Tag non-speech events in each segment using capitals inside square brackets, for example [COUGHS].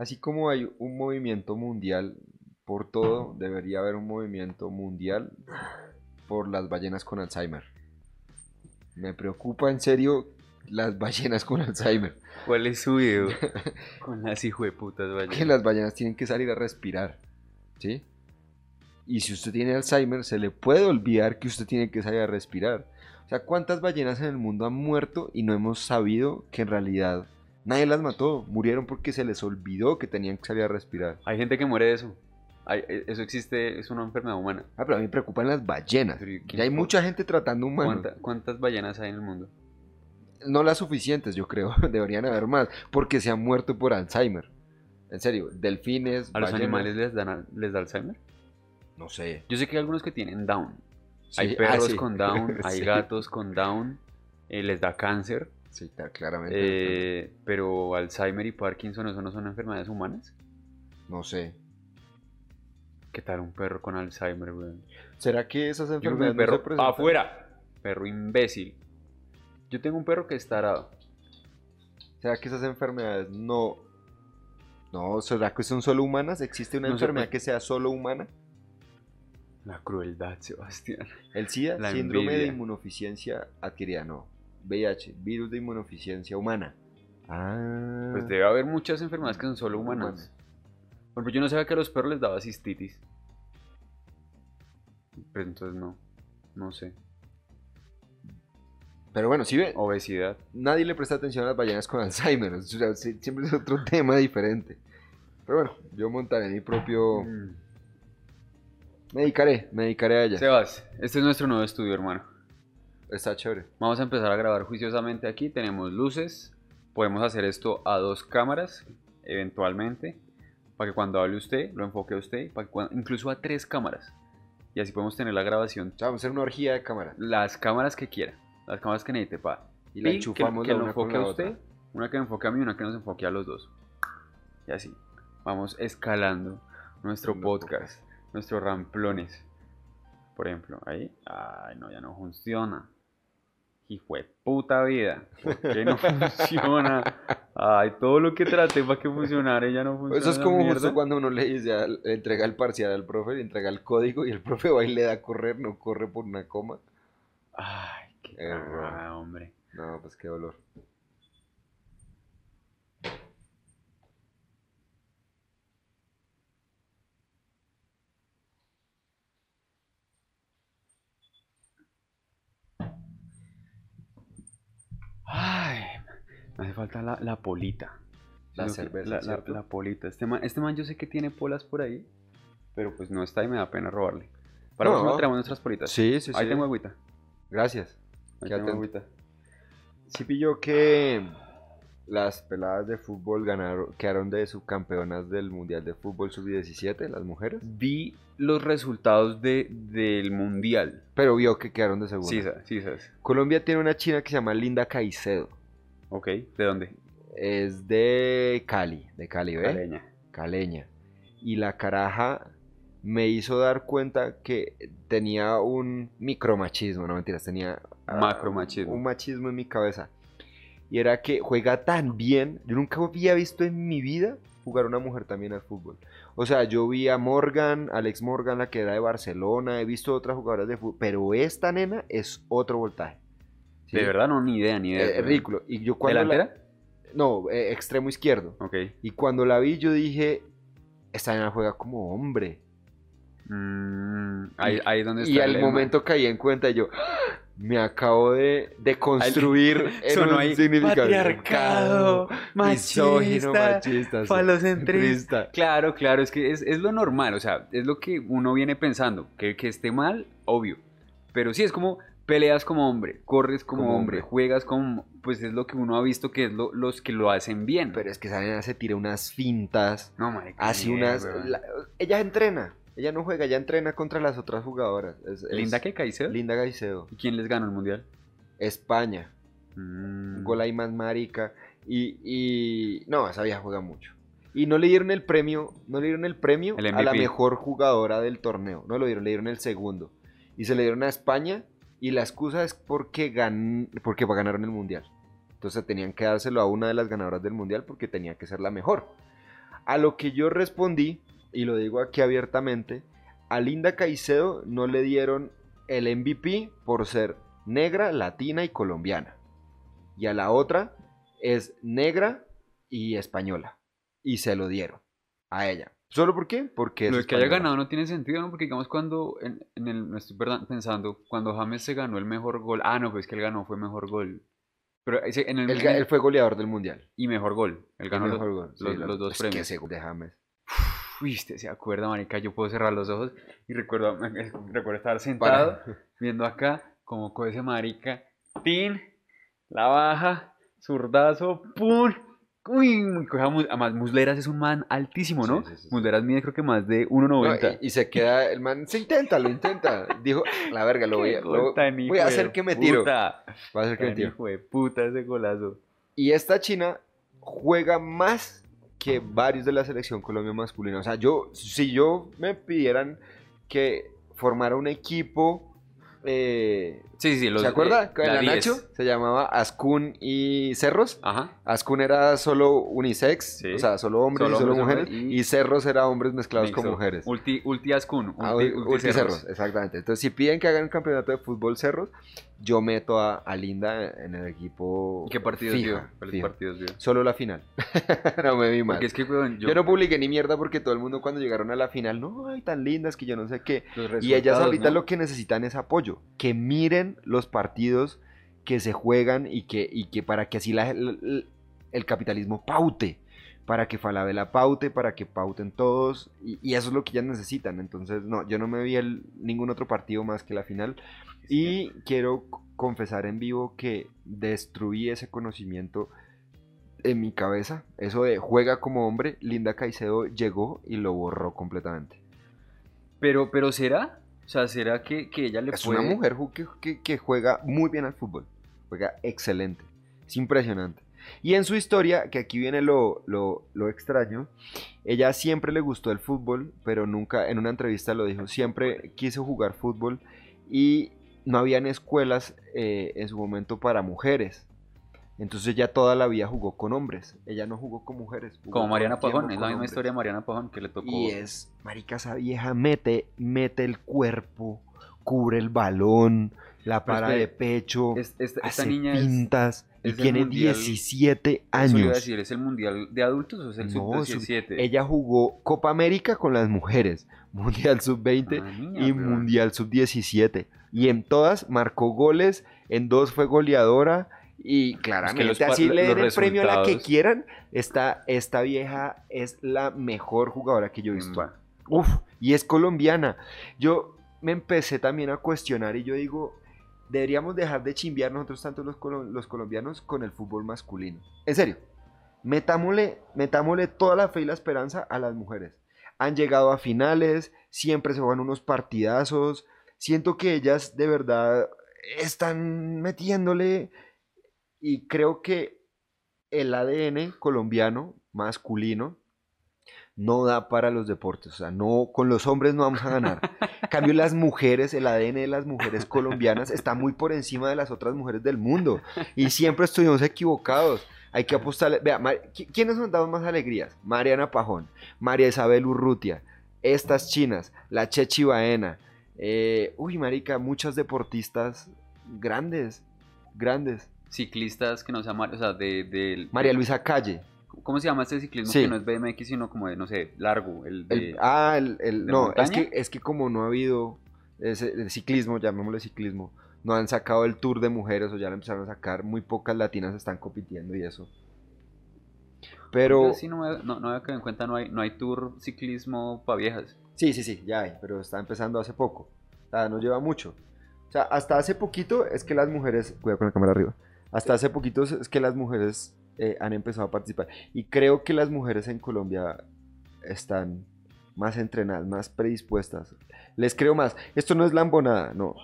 Así como hay un movimiento mundial por todo, debería haber un movimiento mundial por las ballenas con Alzheimer. Me preocupa en serio las ballenas con Alzheimer. ¿Cuál es su video? [LAUGHS] con las hijueputas Que ballenas. las ballenas tienen que salir a respirar. ¿Sí? Y si usted tiene Alzheimer, se le puede olvidar que usted tiene que salir a respirar. O sea, ¿cuántas ballenas en el mundo han muerto y no hemos sabido que en realidad nadie las mató? Murieron porque se les olvidó que tenían que salir a respirar. Hay gente que muere de eso. Hay- e- eso existe, es una enfermedad humana. Ah, pero a mí me preocupan las ballenas. Pero, ¿y quién Ya hay mucha gente tratando humanos. ¿Cuánta- ¿Cuántas ballenas hay en el mundo? No las suficientes, yo creo. [LAUGHS] Deberían haber más. Porque se han muerto por Alzheimer. En serio, delfines, ¿A los ballenas, animales les, dan, les da Alzheimer? No sé. Yo sé que hay algunos que tienen Down. Sí, hay ah, perros sí. con Down, [LAUGHS] hay Sí. gatos con Down, eh, les da cáncer. Sí, está claramente. eh, pero Alzheimer y Parkinson, ¿eso no son enfermedades humanas? No sé. ¿Qué tal un perro con Alzheimer, weón? ¿Será que esas enfermedades no se perro presentan? afuera. Perro imbécil. Yo tengo un perro que está arado. ¿Será que esas enfermedades no... No, ¿será que son solo humanas? ¿Existe una No enfermedad que sea solo humana? La crueldad, Sebastián. El SIDA, La síndrome de envidia. inmunodeficiencia adquirida, no. VIH, virus de inmunodeficiencia humana. Ah. Pues debe haber muchas enfermedades que son solo humanas. Humanas. Por ejemplo, yo no sabía que a los perros les daba cistitis. Pero entonces no. No sé. Pero bueno, si ve, Obesidad. nadie le presta atención a las ballenas con Alzheimer. O sea, siempre es otro [LAUGHS] tema diferente. Pero bueno, yo montaré mi propio... Mm. Me dedicaré, me dedicaré a ella. Sebas, este es nuestro nuevo estudio, hermano. Está chévere. Vamos a empezar a grabar juiciosamente aquí. Tenemos luces. Podemos hacer esto a dos cámaras, eventualmente. Para que cuando hable usted, lo enfoque a usted. Para que cuando- incluso a tres cámaras. Y así podemos tener la grabación. O sea, vamos a hacer una orgía de cámara. Las cámaras que quiera. Las cámaras que necesite para. Y la que, enchufamos que la lo enfoque a usted. otra. Una que me enfoque a mí y una que nos enfoque a los dos. Y así. Vamos escalando nuestro No, podcast. Nuestros ramplones. Por ejemplo, ahí. Ay, no, ya no funciona. Hijo de puta vida. ¿Por qué no [LAUGHS] funciona? Ay, todo lo que traté para que funcionara ya no funciona. Eso es como mierda. justo cuando uno le dice, al- le entrega el parcial al profe, le entrega el código y el [LAUGHS] profe va y le da a correr, no corre por una coma. Ay, qué Error. hombre. No, pues qué dolor. Ay, me hace falta la, la polita. La cerveza, la, la- ¿cierto? la polita. Este man, este man yo sé que tiene polas por ahí, pero pues no está y me da pena robarle. Para No. próxima traemos nuestras politas. Sí, sí, sí. Ahí tengo agüita. Gracias. Ahí Qué tengo atento. agüita. Sí pilló que las peladas de fútbol ganaron, quedaron de subcampeonas del Mundial de Fútbol Sub-17, las mujeres. Vi los resultados de, del mundial. Pero vio que quedaron de segunda. Sí, sí, sabes. Colombia tiene una china que se llama Linda Caicedo. Ok, ¿de dónde? Es de Cali, de Cali, ¿ve? Caleña. caleña. Y la caraja me hizo dar cuenta que tenía un micromachismo, no mentiras, tenía ah, Macromachismo. Un machismo en mi cabeza. Y era que juega tan bien, yo nunca había visto en mi vida jugar una mujer también al fútbol. O sea, yo vi a Morgan, Alex Morgan, la que era de Barcelona, he visto otras jugadoras de fútbol, pero esta nena es otro voltaje. ¿Sí? De verdad, no, ni idea, ni idea. Eh, Es ridículo. Y yo cuando la- ¿Delantera? No, eh, extremo izquierdo. Ok. Y cuando la vi, yo dije, esta nena juega como hombre. Mm, ahí, Y- ahí donde está Y el al lema. momento caí en cuenta y yo, me acabo de, de construir en Sonó un significado. patriarcado, misógino, machista, machista, falocentrista. centrista. Claro, claro, es que es, es lo normal, o sea, es lo que uno viene pensando, que, que esté mal, obvio, pero sí es como peleas como hombre, corres como, Como hombre, hombre. juegas como, pues es lo que uno ha visto que es lo- los que lo hacen bien. Pero es que esa nena se tira unas fintas, no, marica, hace unas... la- ella entrena, ella no juega, ella entrena contra las otras jugadoras. Es- es Linda que Caicedo. Linda Gaicedo. ¿Y quién les ganó el mundial? España. Mm. gol ahí más marica. Y, y no, esa vieja juega mucho. Y no le dieron el premio, no le dieron el premio El a la mejor jugadora del torneo. No lo dieron, le dieron el segundo. Y se le dieron a España. Y la excusa es porque, gan porque ganaron el mundial. Entonces tenían que dárselo a una de las ganadoras del mundial porque tenía que ser la mejor. A lo que yo respondí, y lo digo aquí abiertamente, a Linda Caicedo no le dieron el MVP por ser negra, latina y colombiana. Y a la otra es negra y española. Y se lo dieron a ella. ¿Solo por qué? Porque es Lo que haya ganado no tiene sentido, ¿no? Porque digamos cuando, en, en el, me estoy pensando, cuando James se ganó el mejor gol, ah, no, pues que él ganó, fue mejor gol. Pero ese- en el, Él, fue goleador del mundial. y mejor gol, él ganó El los, sí, los- dos es que premios. ese gol de James. Uy, usted se acuerda, marica, yo puedo cerrar los ojos y recuerdo, [LAUGHS] recuerdo estar sentado Para- viendo acá como coge ese marica, tin, la baja, zurdazo, pum, uy, además Musleras es un man altísimo, ¿no? Sí, sí, sí, sí. Musleras mide creo que más de No, 1.90. y, y se queda, el man se intenta, lo intenta. Dijo, la verga, lo voy lo- voy a hacer que me tiro. puta, Voy a hacer que me tiro. hijo de puta ese golazo. Y esta China juega más que varios de la selección Colombia masculina. O sea, yo, si yo me pidieran que formara un equipo, eh, Sí, sí, los, ¿se acuerda? eh, la 10. Nacho se llamaba Ascun y Cerros. Ajá. Ascun era solo unisex, Sí. o sea, solo hombres Solo y solo hombres, mujeres. Y... y- Cerros era hombres mezclados con mujeres. Ulti, ulti Ascun, Ah, ulti, ul- ulti Ulti Cerros. Cerros, exactamente. Entonces, si piden que hagan un campeonato de fútbol Cerros, yo meto a, a Linda en el equipo. ¿Y ¿Qué partidos fija. partidos vio? Solo la final. [LAUGHS] no me vi mal. Es que, Yo, yo, no publiqué ni mierda porque todo el mundo cuando llegaron a la final, no, ay, tan lindas que yo no sé qué. Y ellas ahorita ¿no? lo que necesitan es apoyo. Que miren los partidos que se juegan y que, y que para que así la- el, el capitalismo paute. Para que Falabella paute, para que pauten todos. Y, y eso es lo que ellas necesitan. Entonces, no, yo no me vi el, ningún otro partido más que la final. Y quiero confesar en vivo que destruí ese conocimiento en mi cabeza. Eso de juega como hombre, Linda Caicedo llegó y lo borró completamente. Pero, pero ¿será? O sea, ¿será que, que ella le Es puede... una mujer que- que juega muy bien al fútbol. Juega excelente. Es impresionante. Y en su historia, que aquí viene lo, lo- lo extraño, ella siempre le gustó el fútbol, pero nunca, en una entrevista lo dijo, siempre quiso jugar fútbol y no habían escuelas eh, en su momento para mujeres. Entonces ella toda la vida jugó con hombres. Ella no jugó con mujeres. jugó Como Mariana Pajón, es la misma hombres. historia de Mariana Pajón que le tocó... Y es, marica, esa vieja mete, mete el cuerpo, cubre el balón, la para de pecho, es- esta, niña pintas y es tiene mundial- 17 Eso le iba a años. decir, ¿es el mundial de adultos o es el No, sub-17? Ella jugó Copa América con las mujeres, [LAUGHS] Mundial Sub-20 Ah, y. Mundial Sub-17. Y en todas marcó goles, en dos fue goleadora. Y claramente los pa- así le los den el premio a la que quieran. Esta, esta vieja es la mejor jugadora que yo he visto. Va. Uf, y es colombiana. Yo me empecé también a cuestionar y yo digo, deberíamos dejar de chimbear nosotros tanto los, colo- los colombianos con el fútbol masculino. En serio, metámosle, metámosle toda la fe y la esperanza a las mujeres. Han llegado a finales, siempre se juegan unos partidazos. Siento que ellas de verdad están metiéndole y creo que el ADN colombiano masculino no da para los deportes, o sea, no con los hombres no vamos a ganar. En [LAUGHS] cambio las mujeres, el ADN de las mujeres colombianas está muy por encima de las otras mujeres del mundo y siempre estuvimos equivocados. Hay que apostarle. Vea, Mar- ¿qui- ¿quiénes nos damos más alegrías? Mariana Pajón, María Isabel Urrutia, estas chinas, la Chechi Baena. eh, uy, marica, muchas deportistas grandes, grandes. Ciclistas que no mar- O sea, de... de- María Luisa Calle. ¿Cómo se llama este ciclismo Sí. que no es BMX, sino como de, no sé, largo? El de... El- ah, el, el- ¿de no, es que, es que como no ha habido ese, el ciclismo, llamémosle ciclismo, no han sacado el tour de mujeres o ya lo empezaron a sacar, muy pocas latinas están compitiendo y eso. Pero Sí, no, me- no, no había quedado en cuenta, no hay, no hay tour ciclismo para viejas. sí, sí, sí, ya hay, pero está empezando hace poco. O sea, no lleva mucho. O sea, hasta hace poquito es que las mujeres, cuidado con la cámara arriba, hasta hace poquito es que las mujeres eh, han empezado a participar. Y creo que las mujeres en Colombia están más entrenadas, más predispuestas. Les creo más. Esto no es lambonada, no.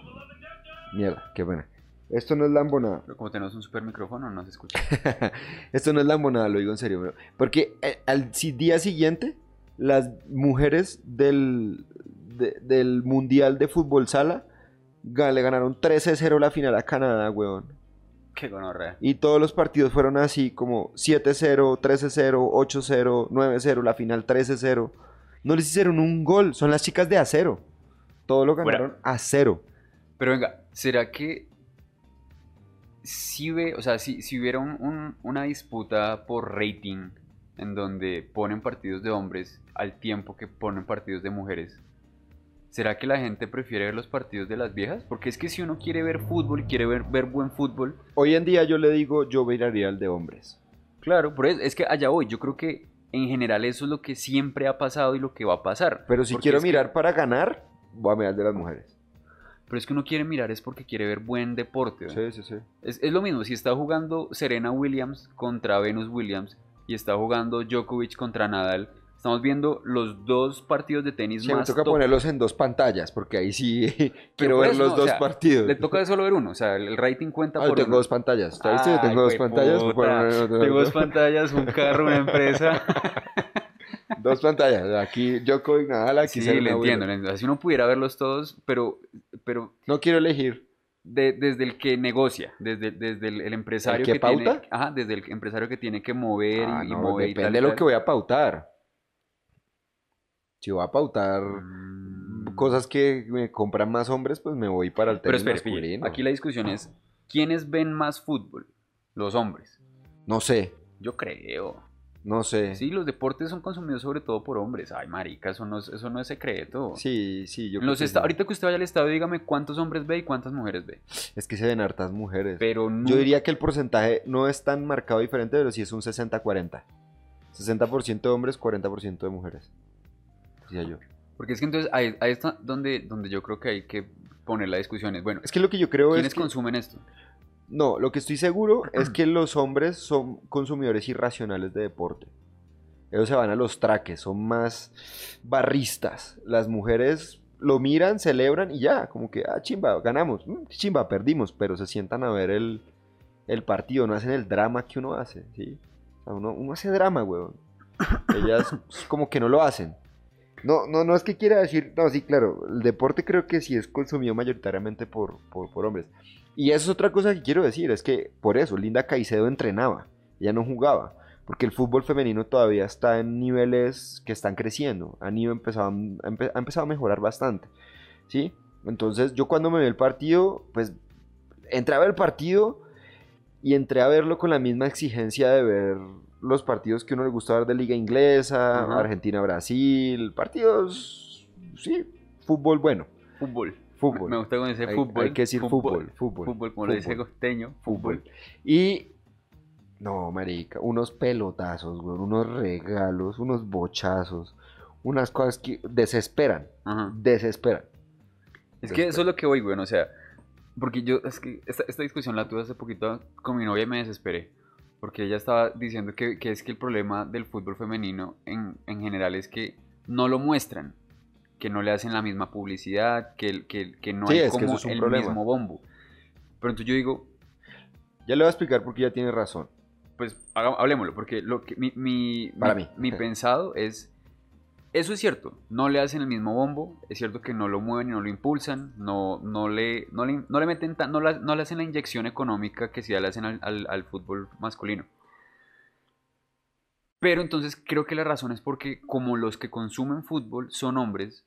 Mierda, qué buena. Esto no es lambonada. Pero como tenemos un super micrófono, no se escucha. [LAUGHS] Esto no es lambonada, lo digo en serio, bro. Porque eh, al si- día siguiente, las mujeres del, de- del Mundial de Fútbol Sala le ganaron 13-0 la final a Canadá, weón. Qué gonorrea. Y todos los partidos fueron así como 7-0, 13-0, 8-0, 9-0, la final 13-0. No les hicieron un gol, son las chicas de acero. Todo lo ganaron a cero. Pero venga, ¿será que si ve, o sea, si, si hubiera un- un- una disputa por rating en donde ponen partidos de hombres al tiempo que ponen partidos de mujeres, ¿será que la gente prefiere ver los partidos de las viejas? Porque es que si uno quiere ver fútbol, quiere ver, ver buen fútbol, Hoy en día yo le digo, yo miraría el de hombres. claro, por eso, es que allá voy, yo creo que en general eso es lo que siempre ha pasado y lo que va a pasar. Pero si Porque quiero es que- mirar para ganar, voy a mirar de las mujeres. pero es que uno quiere mirar es porque quiere ver buen deporte. ¿no? Sí, sí, sí. Es, es lo mismo, si está jugando Serena Williams contra Venus Williams y está jugando Djokovic contra Nadal, estamos viendo los dos partidos de tenis Sí, me más toca top. ponerlos en dos pantallas, porque ahí sí [LAUGHS] quiero por ver eso, los no, o dos sea, partidos. Le toca solo ver uno, o sea, el rating cuenta Ah, por tengo uno. dos pantallas. ¿Está visto? Yo Ay, tengo dos pantallas. Bueno, Tengo dos pantallas, un carro, una empresa. [LAUGHS] Dos pantallas. Aquí Djokovic, Nadal, aquí sí, le entiendo, le entiendo. Si uno pudiera verlos todos, pero, pero No quiero elegir. de- desde el que negocia, desde, desde el, el empresario que que, tiene, pauta? ajá, desde el empresario que tiene que mover Ah, y, y no, mover y depende tal, de y lo tal. que voy a pautar. Si voy a pautar Mm. cosas que me compran más hombres, pues me voy para el Pero espere, pille, masculino. aquí la discusión es, ¿quiénes ven más fútbol? Los hombres. No sé, Yo creo. no sé. Sí, los deportes son consumidos sobre todo por hombres. Ay, marica, eso no es, eso no es secreto. Sí, sí, yo los creo que esta- sí. Ahorita que usted vaya al estadio, dígame cuántos hombres ve y cuántas mujeres ve. Es que se ven hartas mujeres. Pero no... Yo diría que el porcentaje no es tan marcado diferente, pero sí es un 60-40. 60% de hombres, 40% de mujeres. Decía yo. Porque es que entonces ahí, ahí está donde, donde yo creo que hay que poner la discusión. Es, bueno, Es que lo que yo creo ¿quiénes es que... consumen esto? No, lo que estoy seguro [CLEARS THROAT] es que los hombres son consumidores irracionales de deporte. Ellos se van a los traques, son más barristas. Las mujeres lo miran, celebran y ya, como que, ah, chimba, ganamos, Mm, chimba, perdimos, pero se sientan a ver el, el partido, no hacen el drama que uno hace, ¿sí? O sea, uno, uno hace drama, weón. Ellas [COUGHS] como que no lo hacen. No, no, no es que quiera decir, no, sí, claro, el deporte creo que sí es consumido mayoritariamente por, por, hombres. Y eso es otra cosa que quiero decir, es que por eso Linda Caicedo entrenaba, ella no jugaba, porque el fútbol femenino todavía está en niveles que están creciendo, han ido empezado, ha empe- ha empezado a mejorar bastante, ¿sí? Entonces yo cuando me vi el partido, pues entré a ver el partido y entré a verlo con la misma exigencia de ver los partidos que uno le gusta ver de Liga Inglesa. Argentina-Brasil, partidos, sí, fútbol bueno, Fútbol. fútbol. Me gusta cuando dice Hay- fútbol. hay que decir fútbol, fútbol, Fútbol, como lo dice fútbol. costeño. Fútbol. Y. No, marica, unos pelotazos, güey, unos regalos, unos bochazos, unas cosas que desesperan, desesperan. Es que eso es lo que voy, güey. O sea, porque yo, es que esta, esta discusión la tuve hace poquito con mi novia y me desesperé. Porque ella estaba diciendo que, que es que el problema del fútbol femenino en, en general es que no lo muestran. Que no le hacen la misma publicidad, que, que, que no Sí, hay es como es el problema. mismo bombo. Pero entonces yo digo, Ya le voy a explicar porque ya tiene razón. pues haga- hablemoslo, porque lo que, mi, mi, Para mi- mí. mi pensado es, eso es cierto, no le hacen el mismo bombo, es cierto que no lo mueven y no lo impulsan, no, no, le, no, le, no le meten tan- no, la- no le hacen la inyección económica que sí le hacen al, al- al fútbol masculino. Pero entonces creo que la razón es porque como los que consumen fútbol son hombres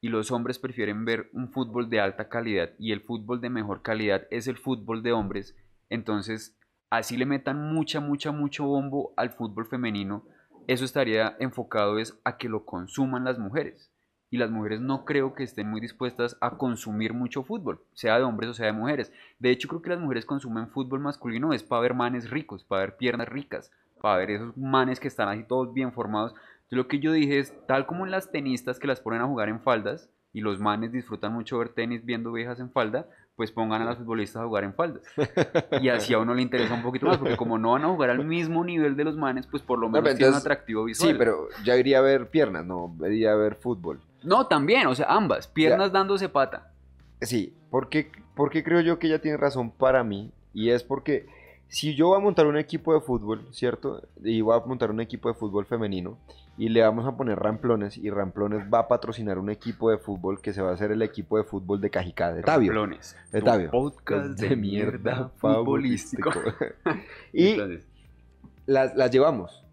y los hombres prefieren ver un fútbol de alta calidad y el fútbol de mejor calidad es el fútbol de hombres, entonces así le metan mucha, mucha, mucho bombo al fútbol femenino, eso estaría enfocado es a que lo consuman las mujeres. Y las mujeres no creo que estén muy dispuestas a consumir mucho fútbol, sea de hombres o sea de mujeres. De hecho, creo que las mujeres consumen fútbol masculino es para ver manes ricos, para ver piernas ricas, para ver esos manes que están así todos bien formados. Entonces, lo que yo dije es, tal como en las tenistas que las ponen a jugar en faldas, y los manes disfrutan mucho ver tenis viendo viejas en falda, pues pongan a las futbolistas a jugar en faldas. [LAUGHS] Y así a uno le interesa un poquito más, porque como no van a jugar al mismo nivel de los manes, pues por lo No, menos pero tiene un atractivo visual. Sí, pero ya iría a ver piernas, no, iría a ver fútbol. No, también, o sea, ambas, piernas dándose pata. Sí, porque, porque creo yo que ella tiene razón para mí. Y es porque si yo voy a montar un equipo de fútbol, ¿cierto? Y voy a montar un equipo de fútbol femenino y le vamos a poner Ramplones y Ramplones va a patrocinar un equipo de fútbol que se va a hacer el equipo de fútbol de Cajicá, de Tabio. Ramplones, De Tabio. Podcast de mierda futbolístico. [LAUGHS] y las, las llevamos,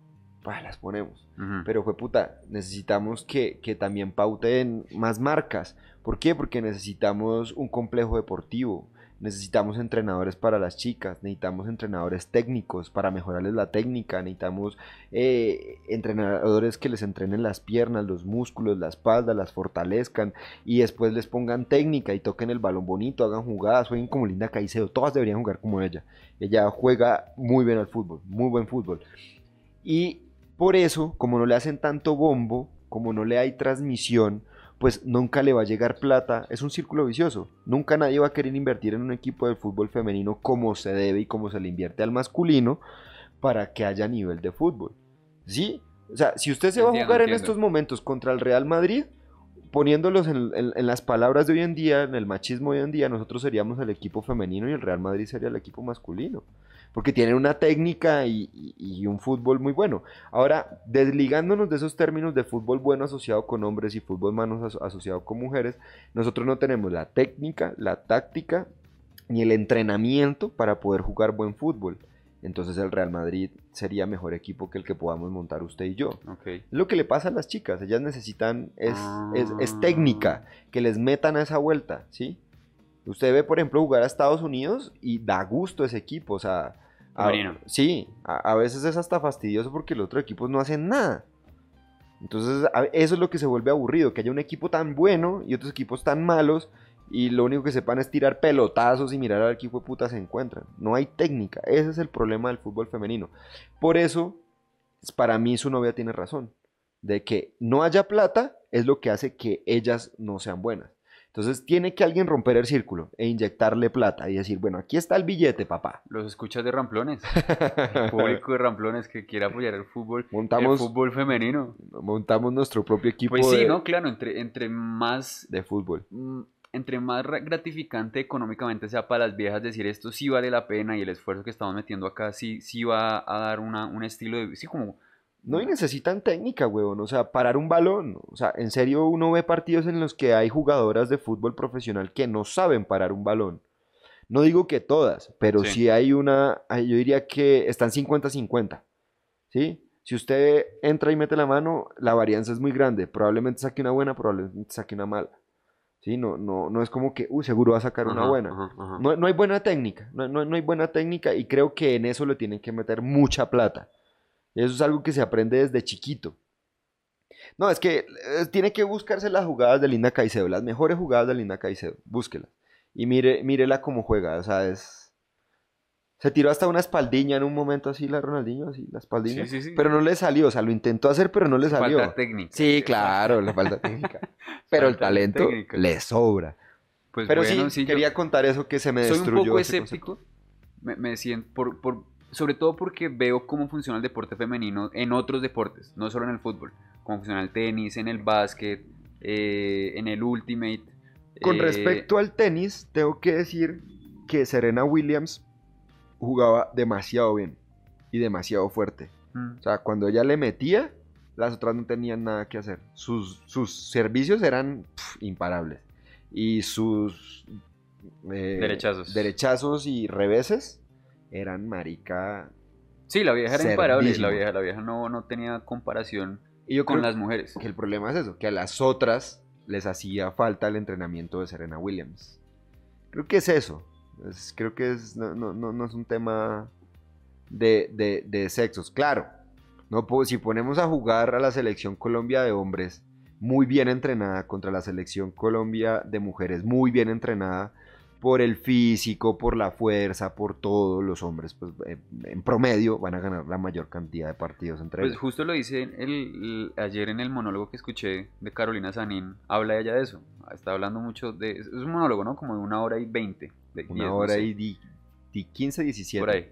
bah, las ponemos. Pero fue puta, necesitamos que, que también pauten más marcas. ¿Por qué? Porque necesitamos un complejo deportivo. Necesitamos entrenadores para las chicas, necesitamos entrenadores técnicos para mejorarles la técnica, necesitamos eh, entrenadores que les entrenen las piernas, los músculos, la espalda, las fortalezcan y después les pongan técnica y toquen el balón bonito, hagan jugadas, jueguen como Linda Caicedo, todas deberían jugar como ella. Ella juega muy bien al fútbol, muy buen fútbol. Y por eso, como no le hacen tanto bombo, como no le hay transmisión, pues nunca le va a llegar plata. Es un círculo vicioso. Nunca nadie va a querer invertir en un equipo de fútbol femenino como se debe y como se le invierte al masculino para que haya nivel de fútbol. ¿Sí? O sea, si usted se va a Entiendo, jugar en estos momentos contra el Real Madrid, poniéndolos en, en- en las palabras de hoy en día, en el machismo de hoy en día, nosotros seríamos el equipo femenino y el Real Madrid sería el equipo masculino. Porque tienen una técnica y, y- y un fútbol muy bueno. Ahora, desligándonos de esos términos de fútbol bueno asociado con hombres y fútbol malo aso- asociado con mujeres, nosotros no tenemos la técnica, la táctica ni el entrenamiento para poder jugar buen fútbol. Entonces el Real Madrid sería mejor equipo que el que podamos montar usted y yo. Ok. Es lo que le pasa a las chicas, ellas necesitan, es, es, es Ah. técnica, que les metan a esa vuelta, ¿sí? Usted ve, por ejemplo, jugar a Estados Unidos y da gusto ese equipo, o sea... a- Femenino. sí, a, a veces es hasta fastidioso porque los otros equipos no hacen nada. Entonces, a- eso es lo que se vuelve aburrido, que haya un equipo tan bueno y otros equipos tan malos y lo único que sepan es tirar pelotazos y mirar a ver qué hijo de puta se encuentran. No hay técnica, ese es el problema del fútbol femenino. Por eso, para mí su novia tiene razón, de que no haya plata es lo que hace que ellas no sean buenas. Entonces tiene que alguien romper el círculo e inyectarle plata y decir, bueno, aquí está el billete, papá. Los escuchas de Ramplones. El [LAUGHS] público de Ramplones que quiera apoyar el fútbol. Montamos- El fútbol femenino. Montamos nuestro propio equipo Pues sí, de, ¿no? Claro, entre, entre más de fútbol. mm, entre más ra- gratificante económicamente sea para las viejas decir esto sí vale la pena y el esfuerzo que estamos metiendo acá sí, sí va a dar una, un estilo de... Sí, como... No, y necesitan técnica, huevón. O sea, parar un balón. O sea, en serio, uno ve partidos en los que hay jugadoras de fútbol profesional que no saben parar un balón. No digo que todas, pero Sí. sí, hay una, yo diría que están 50-50. ¿Sí? Si usted entra y mete la mano, la varianza es muy grande. Probablemente saque una buena, probablemente saque una mala. ¿Sí? No, no, no es como que, uy, seguro va a sacar una Ajá, buena. ajá, ajá. No, no hay buena técnica, no, no- no hay buena técnica y creo que en eso le tienen que meter mucha plata. Eso es algo que se aprende desde chiquito. No, es que eh, tiene que buscarse las jugadas de Linda Caicedo, las mejores jugadas de Linda Caicedo, búsquelas. Y mire, mírela cómo juega, o sea, es... Se tiró hasta una espaldiña en un momento así, la Ronaldinho, así, la espaldiña. Sí, sí, sí. Pero no le salió, o sea, lo intentó hacer, pero no le salió. Falta técnica. Sí, claro, le falta [LAUGHS] técnica. Pero el talento técnica. le sobra. Pues Pero bueno, sí, yo- quería contar eso que se me soy un destruyó. poco escéptico. Me, me siento, por, por- sobre todo porque veo cómo funciona el deporte femenino en otros deportes, no solo en el fútbol. Cómo funciona el tenis, en el básquet, eh, en el ultimate. Con eh, respecto al tenis, tengo que decir que Serena Williams jugaba demasiado bien y demasiado fuerte. mm, O sea, cuando ella le metía, las otras no tenían nada que hacer. Sus, sus servicios eran pf, imparables. Y sus eh, Derechazos. derechazos y reveses eran marica. Sí, la vieja era imparable. La vieja, la vieja no, no tenía comparación Y yo con las mujeres. que el problema es eso, que a las otras les hacía falta el entrenamiento de Serena Williams. Creo que es eso. Es- creo que es, no, no- no- es un tema de, de- de sexos. Claro, no si ponemos a jugar a la selección Colombia de hombres muy bien entrenada contra la selección Colombia de mujeres muy bien entrenada por el físico, por la fuerza, por todo, los hombres pues eh, en promedio van a ganar la mayor cantidad de partidos entre Pues ellos. justo lo hice el, el- ayer en el monólogo que escuché de Carolina Sanín. Habla ella de eso. Está hablando mucho de... Es un monólogo, ¿no? Como de una hora y veinte. Una no hora sé. y di, di 15, 17. por ahí.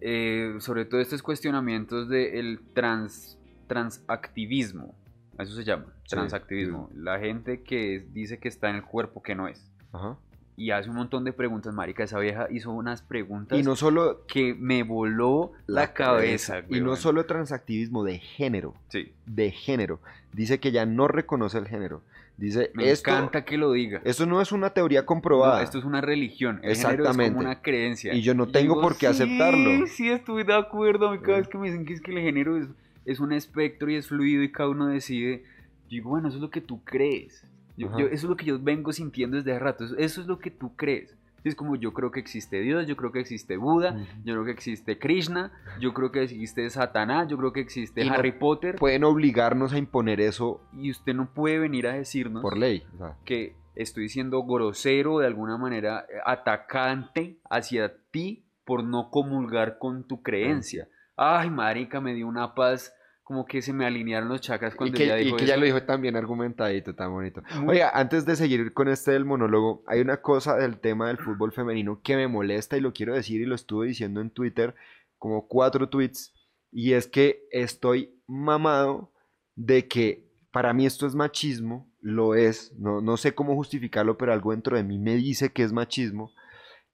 Eh, sobre todo estos cuestionamientos del trans, transactivismo, eso se llama, Sí, transactivismo. La gente que dice que está en el cuerpo que no es. Ajá. Y hace un montón de preguntas, marica. Esa vieja hizo unas preguntas Y no solo que me voló la, cabeza. Y no solo transactivismo de género, Sí, de género. Dice que ya no reconoce el género. Dice, me esto, encanta que lo diga. esto no es una teoría No, comprobada. esto es una religión. El género es Exactamente. como una creencia. Y yo no tengo digo, por qué sí, aceptarlo. Sí, estoy de acuerdo. A mí cada vez que me dicen que es que el género es, es un espectro y es fluido y cada uno decide. Yo digo, bueno, eso es lo que tú crees. Yo- eso es lo que yo vengo sintiendo desde hace rato. Eso, eso es lo que tú crees. Es como yo creo que existe Dios, yo creo que existe Buda, yo creo que existe Krishna, yo creo que existe Satanás, yo creo que existe Y no Harry Potter. Pueden obligarnos a imponer eso y usted no puede venir a decirnos por ley. o sea, que estoy siendo grosero de alguna manera, eh, atacante hacia ti por no comulgar con tu creencia. Ay, marica, me dio una paz, como que se me alinearon los chakras y cuando que, ella y dijo que ya lo dijo tan bien argumentadito, tan bonito. Oiga, antes de seguir con este del monólogo, hay una cosa del tema del fútbol femenino que me molesta y lo quiero decir y lo estuve diciendo en Twitter, como cuatro tweets, y es que estoy mamado de que para mí esto es machismo, lo es, no, no sé cómo justificarlo, pero algo dentro de mí me dice que es machismo,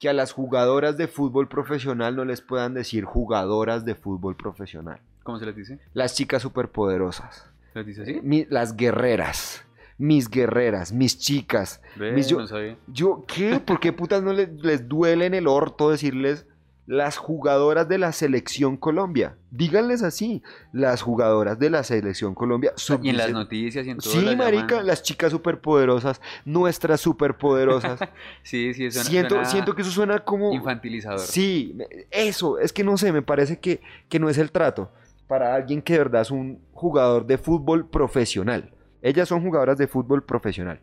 que a las jugadoras de fútbol profesional no les puedan decir jugadoras de fútbol profesional. ¿Cómo se les dice? Las chicas superpoderosas. ¿Se les dice así? Mi- las guerreras, mis guerreras, mis chicas. Ve, mis yo- no sabía. Yo, ¿qué? ¿Por qué putas no les, les duele en el orto decirles las jugadoras de la selección Colombia? Díganles así, las jugadoras de la selección Colombia. Y en las sub-17. noticias y en todo Sí, las marica, llaman- las chicas superpoderosas, nuestras superpoderosas. [LAUGHS] Sí, sí, eso siento, siento que eso suena como... Infantilizador. Sí, eso, es que no sé, me parece que, que no es el trato para alguien que de verdad es un jugador de fútbol profesional. Ellas son jugadoras de fútbol profesional.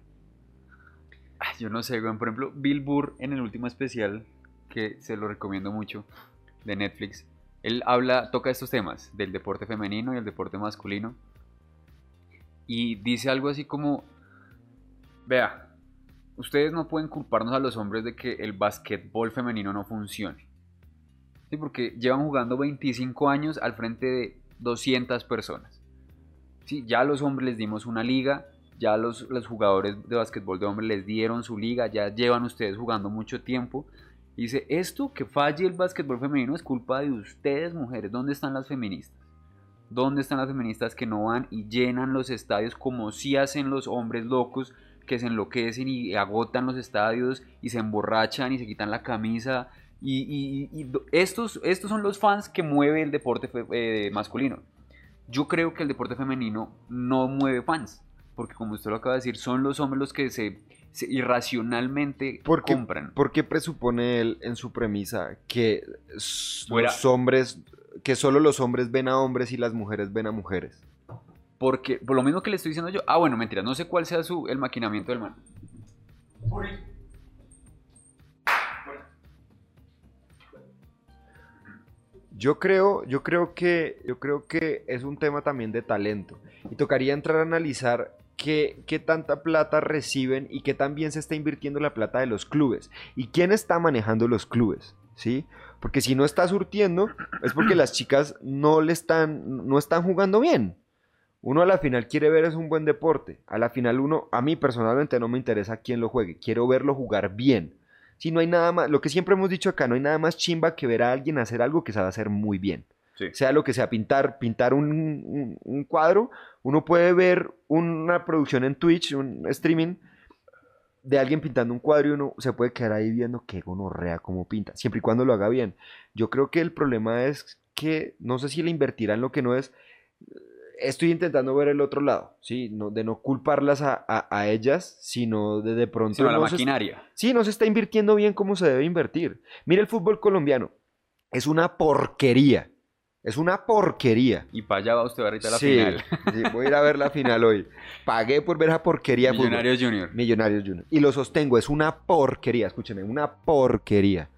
Ay, yo no sé, weón. Por ejemplo, Bill Burr en el último especial, que se lo recomiendo mucho, de Netflix, él habla, toca estos temas del deporte femenino y el deporte masculino. Y dice algo así como, vea, ustedes no pueden culparnos a los hombres de que el basquetbol femenino no funcione. Sí, porque llevan jugando 25 años al frente de 200 personas. Sí, ya a los hombres les dimos una liga, ya los, los jugadores de básquetbol de hombres les dieron su liga, ya llevan ustedes jugando mucho tiempo. Dice, esto que falle el básquetbol femenino es culpa de ustedes, mujeres. ¿Dónde están las feministas? ¿Dónde están las feministas que no van y llenan los estadios como si hacen los hombres locos que se enloquecen y agotan los estadios y se emborrachan y se quitan la camisa? Y, y- y estos, estos son los fans que mueve el deporte eh, masculino. Yo creo que el deporte femenino no mueve fans, porque como usted lo acaba de decir, son los hombres los que se, se irracionalmente ¿Por qué, compran. por qué presupone él en su premisa que Fuera. los hombres, que solo los hombres ven a hombres y las mujeres ven a mujeres? Porque, por lo mismo que le estoy diciendo yo, ah, bueno, mentira, no sé cuál sea su, el maquinamiento del man. Yo creo, yo creo que, yo creo que es un tema también de talento. Y tocaría entrar a analizar qué, qué tanta plata reciben y qué tan bien se está invirtiendo la plata de los clubes. Y quién está manejando los clubes, ¿sí? Porque si no está surtiendo, es porque las chicas no le están, no están jugando bien. Uno a la final quiere ver es un buen deporte. A la final uno, a mí personalmente no me interesa quién lo juegue. Quiero verlo jugar bien. Si no hay nada más, lo que siempre hemos dicho acá, no hay nada más chimba que ver a alguien hacer algo que sabe hacer muy bien. Sí. Sea lo que sea, pintar, pintar un, un- un cuadro, uno puede ver una producción en Twitch, un streaming de alguien pintando un cuadro y uno se puede quedar ahí viendo qué gonorrea cómo pinta, siempre y cuando lo haga bien. Yo creo que el problema es que no sé si le invertirán lo que no es. Estoy intentando ver el otro lado, ¿sí? No, de no culparlas a, a- a ellas, sino de de pronto... Sino la se- maquinaria. Sí, no se está invirtiendo bien como se debe invertir. Mira el fútbol colombiano. Es una porquería. Es una porquería. Y para allá va usted ahorita a la sí, final. sí, voy a ir a ver la final hoy. Pagué por ver esa porquería de fútbol. Millonarios Junior. Millonarios Junior. Y lo sostengo, es una porquería. Escúcheme, una porquería.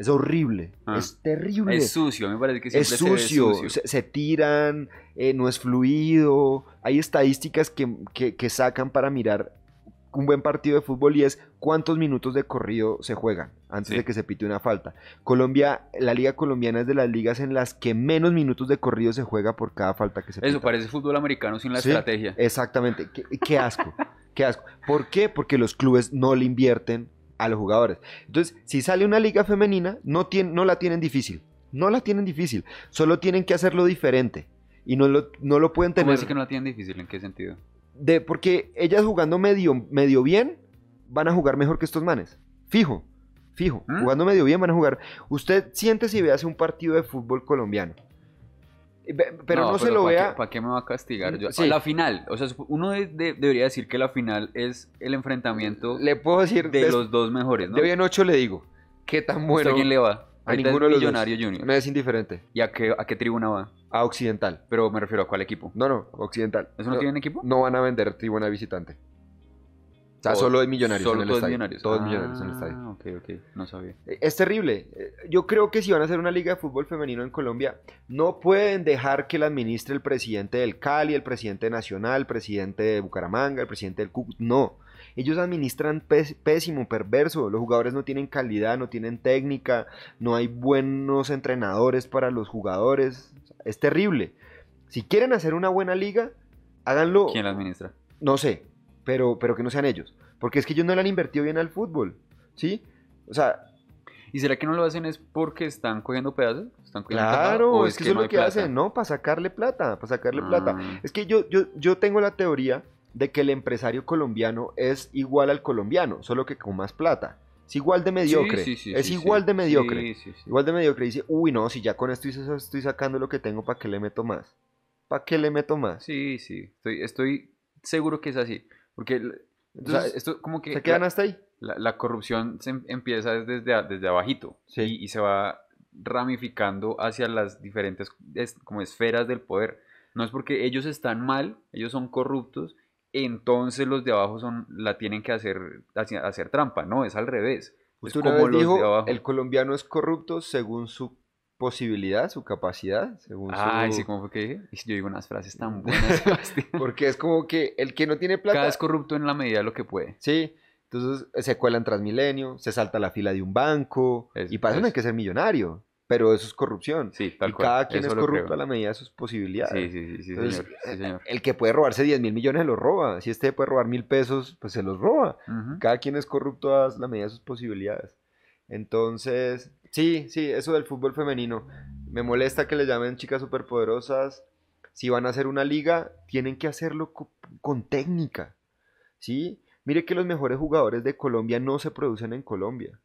Es horrible. Ah. Es terrible. Es sucio, me parece que Es siempre se ve sucio, sucio. Se, se tiran, eh, no es fluido. Hay estadísticas que, que- que sacan para mirar un buen partido de fútbol y es cuántos minutos de corrido se juegan antes Sí. de que se pite una falta. Colombia, la liga colombiana es de las ligas en las que menos minutos de corrido se juega por cada falta que se Eso pita. parece fútbol americano sin la Sí, estrategia. Exactamente, qué, qué asco, qué asco. ¿Por qué? Porque los clubes no le invierten a los jugadores. Entonces, si sale una liga femenina, no, tiene, no la tienen difícil. No la tienen difícil. Solo tienen que hacerlo diferente. Y no lo, no lo pueden ¿Cómo tener. así que no la tienen difícil? ¿En qué sentido? De, porque ellas jugando medio, medio bien, van a jugar mejor que estos manes. Fijo, fijo. ¿Mm? Jugando medio bien van a jugar. Usted siente si ve hace un partido de fútbol colombiano. Ve- Pero no, se lo ¿para vea. Qué, ¿Para qué me va a castigar? Yo, Sí. La final, o sea, uno de- de- debería decir que la final es el enfrentamiento Le puedo decir. de los dos mejores, ¿no? de hoy en ocho le digo. ¿Qué tan ¿Usted bueno? ¿A quién le va? A Ahorita ninguno de los dos. Millonario Junior. Me es indiferente. ¿Y a qué, a qué tribuna va? A Occidental. Pero me refiero a cuál equipo. No, no, Occidental. ¿Eso no, tienen equipo? No van a vender tribuna visitante. O sea, solo hay millonarios Solo en el todos estadio. millonarios. Todos ah, millonarios en el estadio. ok, ok. No sabía. Es terrible. Eh, Yo creo que si van a hacer una liga de fútbol femenino en Colombia, no pueden dejar que la administre el presidente del Cali, el presidente nacional, el presidente de Bucaramanga, el presidente del Cúcuta. No. Ellos administran pés- pésimo, perverso. Los jugadores no tienen calidad, no tienen técnica, no hay buenos entrenadores para los jugadores. Es terrible. Si quieren hacer una buena liga, háganlo. ¿Quién la administra? No sé, pero, pero que no sean ellos. Porque es que ellos no le han invertido bien al fútbol. ¿Sí? O sea, ¿Y será que no lo hacen es porque están cogiendo pedazos? ¿Están cogiendo? Claro, ¿O es que eso es no lo que plata? hacen, ¿no? Para sacarle plata, para sacarle plata. Ah. Es que yo, yo, yo tengo la teoría de que el empresario colombiano es igual al colombiano, solo que con más plata. Es igual de mediocre. Sí, sí, sí, es igual de mediocre. Igual de mediocre. Dice, uy, no, si ya con esto estoy sacando lo que tengo, ¿para qué le meto más? ¿Para qué le meto más? Sí, sí. Estoy, estoy seguro que es así. Porque el- o sea, Entonces, esto como que ¿Se quedan la, hasta ahí? la- la corrupción se em- empieza desde, desde abajito Sí. y, y se va ramificando hacia las diferentes es- como esferas del poder. No es porque ellos están mal, ellos son corruptos, entonces los de abajo son la tienen que hacer, hacer trampa. No, es al revés. Usted como los de dijo, abajo. el colombiano es corrupto según su posibilidad, su capacidad, según Ay, su... sí, ¿cómo fue que dije? Y Yo digo unas frases tan [LAUGHS] buenas, Sebastián. Porque es como que el que no tiene plata... Cada vez corrupto en la medida de lo que puede. Sí, entonces eh, se cuela en Transmilenio, se salta la fila de un banco, Es- y para eso no hay es- que ser millonario, pero eso es corrupción. Sí, tal y cual. cada quien eso es corrupto creo. a la medida de sus posibilidades. Sí, sí, sí, sí, Entonces, señor. Sí, señor. El que puede robarse 10 mil millones se los roba. Si este puede robar mil pesos, pues se los roba. Cada quien es corrupto a la medida de sus posibilidades. Entonces, sí, sí, eso del fútbol femenino. Me molesta que le llamen chicas superpoderosas. Si van a hacer una liga, tienen que hacerlo co- con técnica. ¿Sí? Mire que los mejores jugadores de Colombia no se producen en Colombia.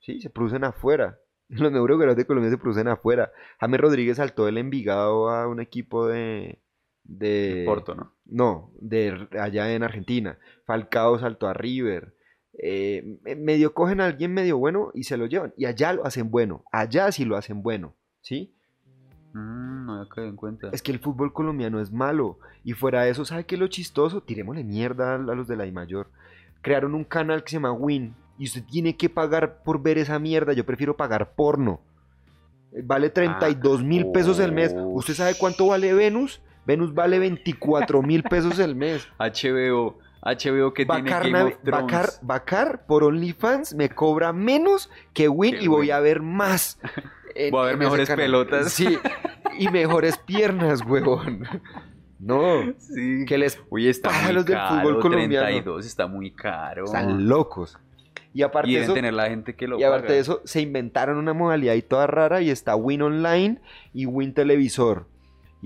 ¿Sí? Se producen afuera. [LAUGHS] Los mejores jugadores de Colombia se producen afuera. James Rodríguez saltó del Envigado a un equipo de... de Porto, ¿no? no, de allá en Argentina. Falcao saltó a River. Eh, me- medio cogen a alguien medio bueno y se lo llevan. Y allá lo hacen bueno. Allá sí lo hacen bueno. ¿Sí? Mm, no había en cuenta. Es que el fútbol colombiano es malo. Y fuera de eso, ¿sabe qué es lo chistoso? Tirémosle mierda a los de la I mayor. Crearon un canal que se llama Win. Y usted tiene que pagar por ver esa mierda. Yo prefiero pagar porno. Eh, Vale 32 mil pesos el mes. [LAUGHS] oh, ¿Usted sabe cuánto vale Venus? Venus vale 24 mil pesos el mes. HBO, HBO que tiene Bacar, Game Nave- of Thrones. Bacar, Bacar por OnlyFans me cobra menos que Win y voy a ver más. [LAUGHS] en- Voy a ver mejores pelotas. Sí, y mejores piernas, huevón. No, Sí. que les Oye, está muy los del caro, fútbol colombiano. 32 está muy caro. están locos. Y aparte y deben eso, tener la gente que lo y aparte paga. de eso, se inventaron una modalidad ahí toda rara y está Win Online y Win Televisor.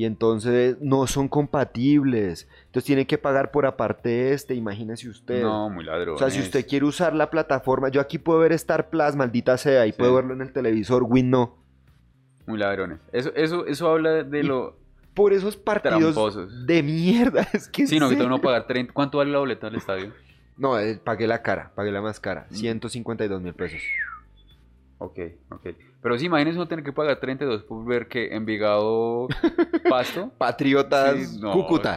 Y entonces no son compatibles. Entonces tiene que pagar por aparte este, imagínese usted. No, muy ladrón. O sea, si usted quiere usar la plataforma, yo aquí puedo ver Star Plus, maldita sea, y Sí. puedo verlo en el televisor, Win no. Muy ladrones. Eso, eso, eso habla de Y- lo Por esos partidos tramposos. de mierda, [LAUGHS] es que Sí, no, que tengo que pagar 30. ¿Cuánto vale la boleta del estadio? No, eh, pagué la cara, pagué la más cara, Mm. 152 mil pesos. Ok, ok. Pero sí, imagínense uno tener que pagar 32 por ver que Envigado [LAUGHS] Pasto. Patriotas Sí, no, Cúcuta.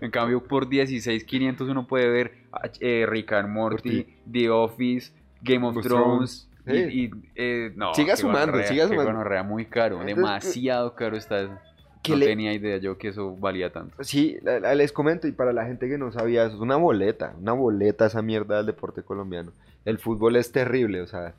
En cambio, por 16,500 uno puede ver eh, Rick and Morty. The Office, Game of Thrones. Sí. Y, y, eh, no, Siga sumando, gonorrea, siga sumando. gonorrea, muy caro, demasiado caro está eso. que no le- tenía idea yo que eso valía tanto. Sí, les comento, y para la gente que no sabía, eso es una boleta, una boleta esa mierda del deporte colombiano. El fútbol es terrible, o sea,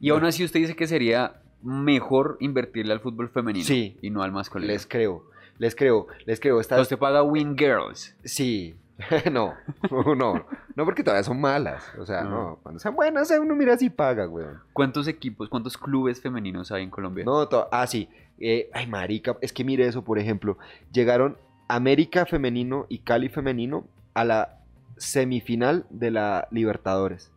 Y aún así usted dice que sería mejor invertirle al fútbol femenino Sí. y no al masculino. les creo, les creo, les creo. Está, usted paga Win Girls. Sí, [LAUGHS] no, [LAUGHS] no, no porque todavía son malas. O sea, No. no, cuando sean buenas, uno mira si paga, weón. ¿Cuántos equipos, cuántos clubes femeninos hay en Colombia? No, to- ah, sí. Eh, ay, marica, es que mire eso, por ejemplo. Llegaron América femenino y Cali femenino a la semifinal de la Libertadores.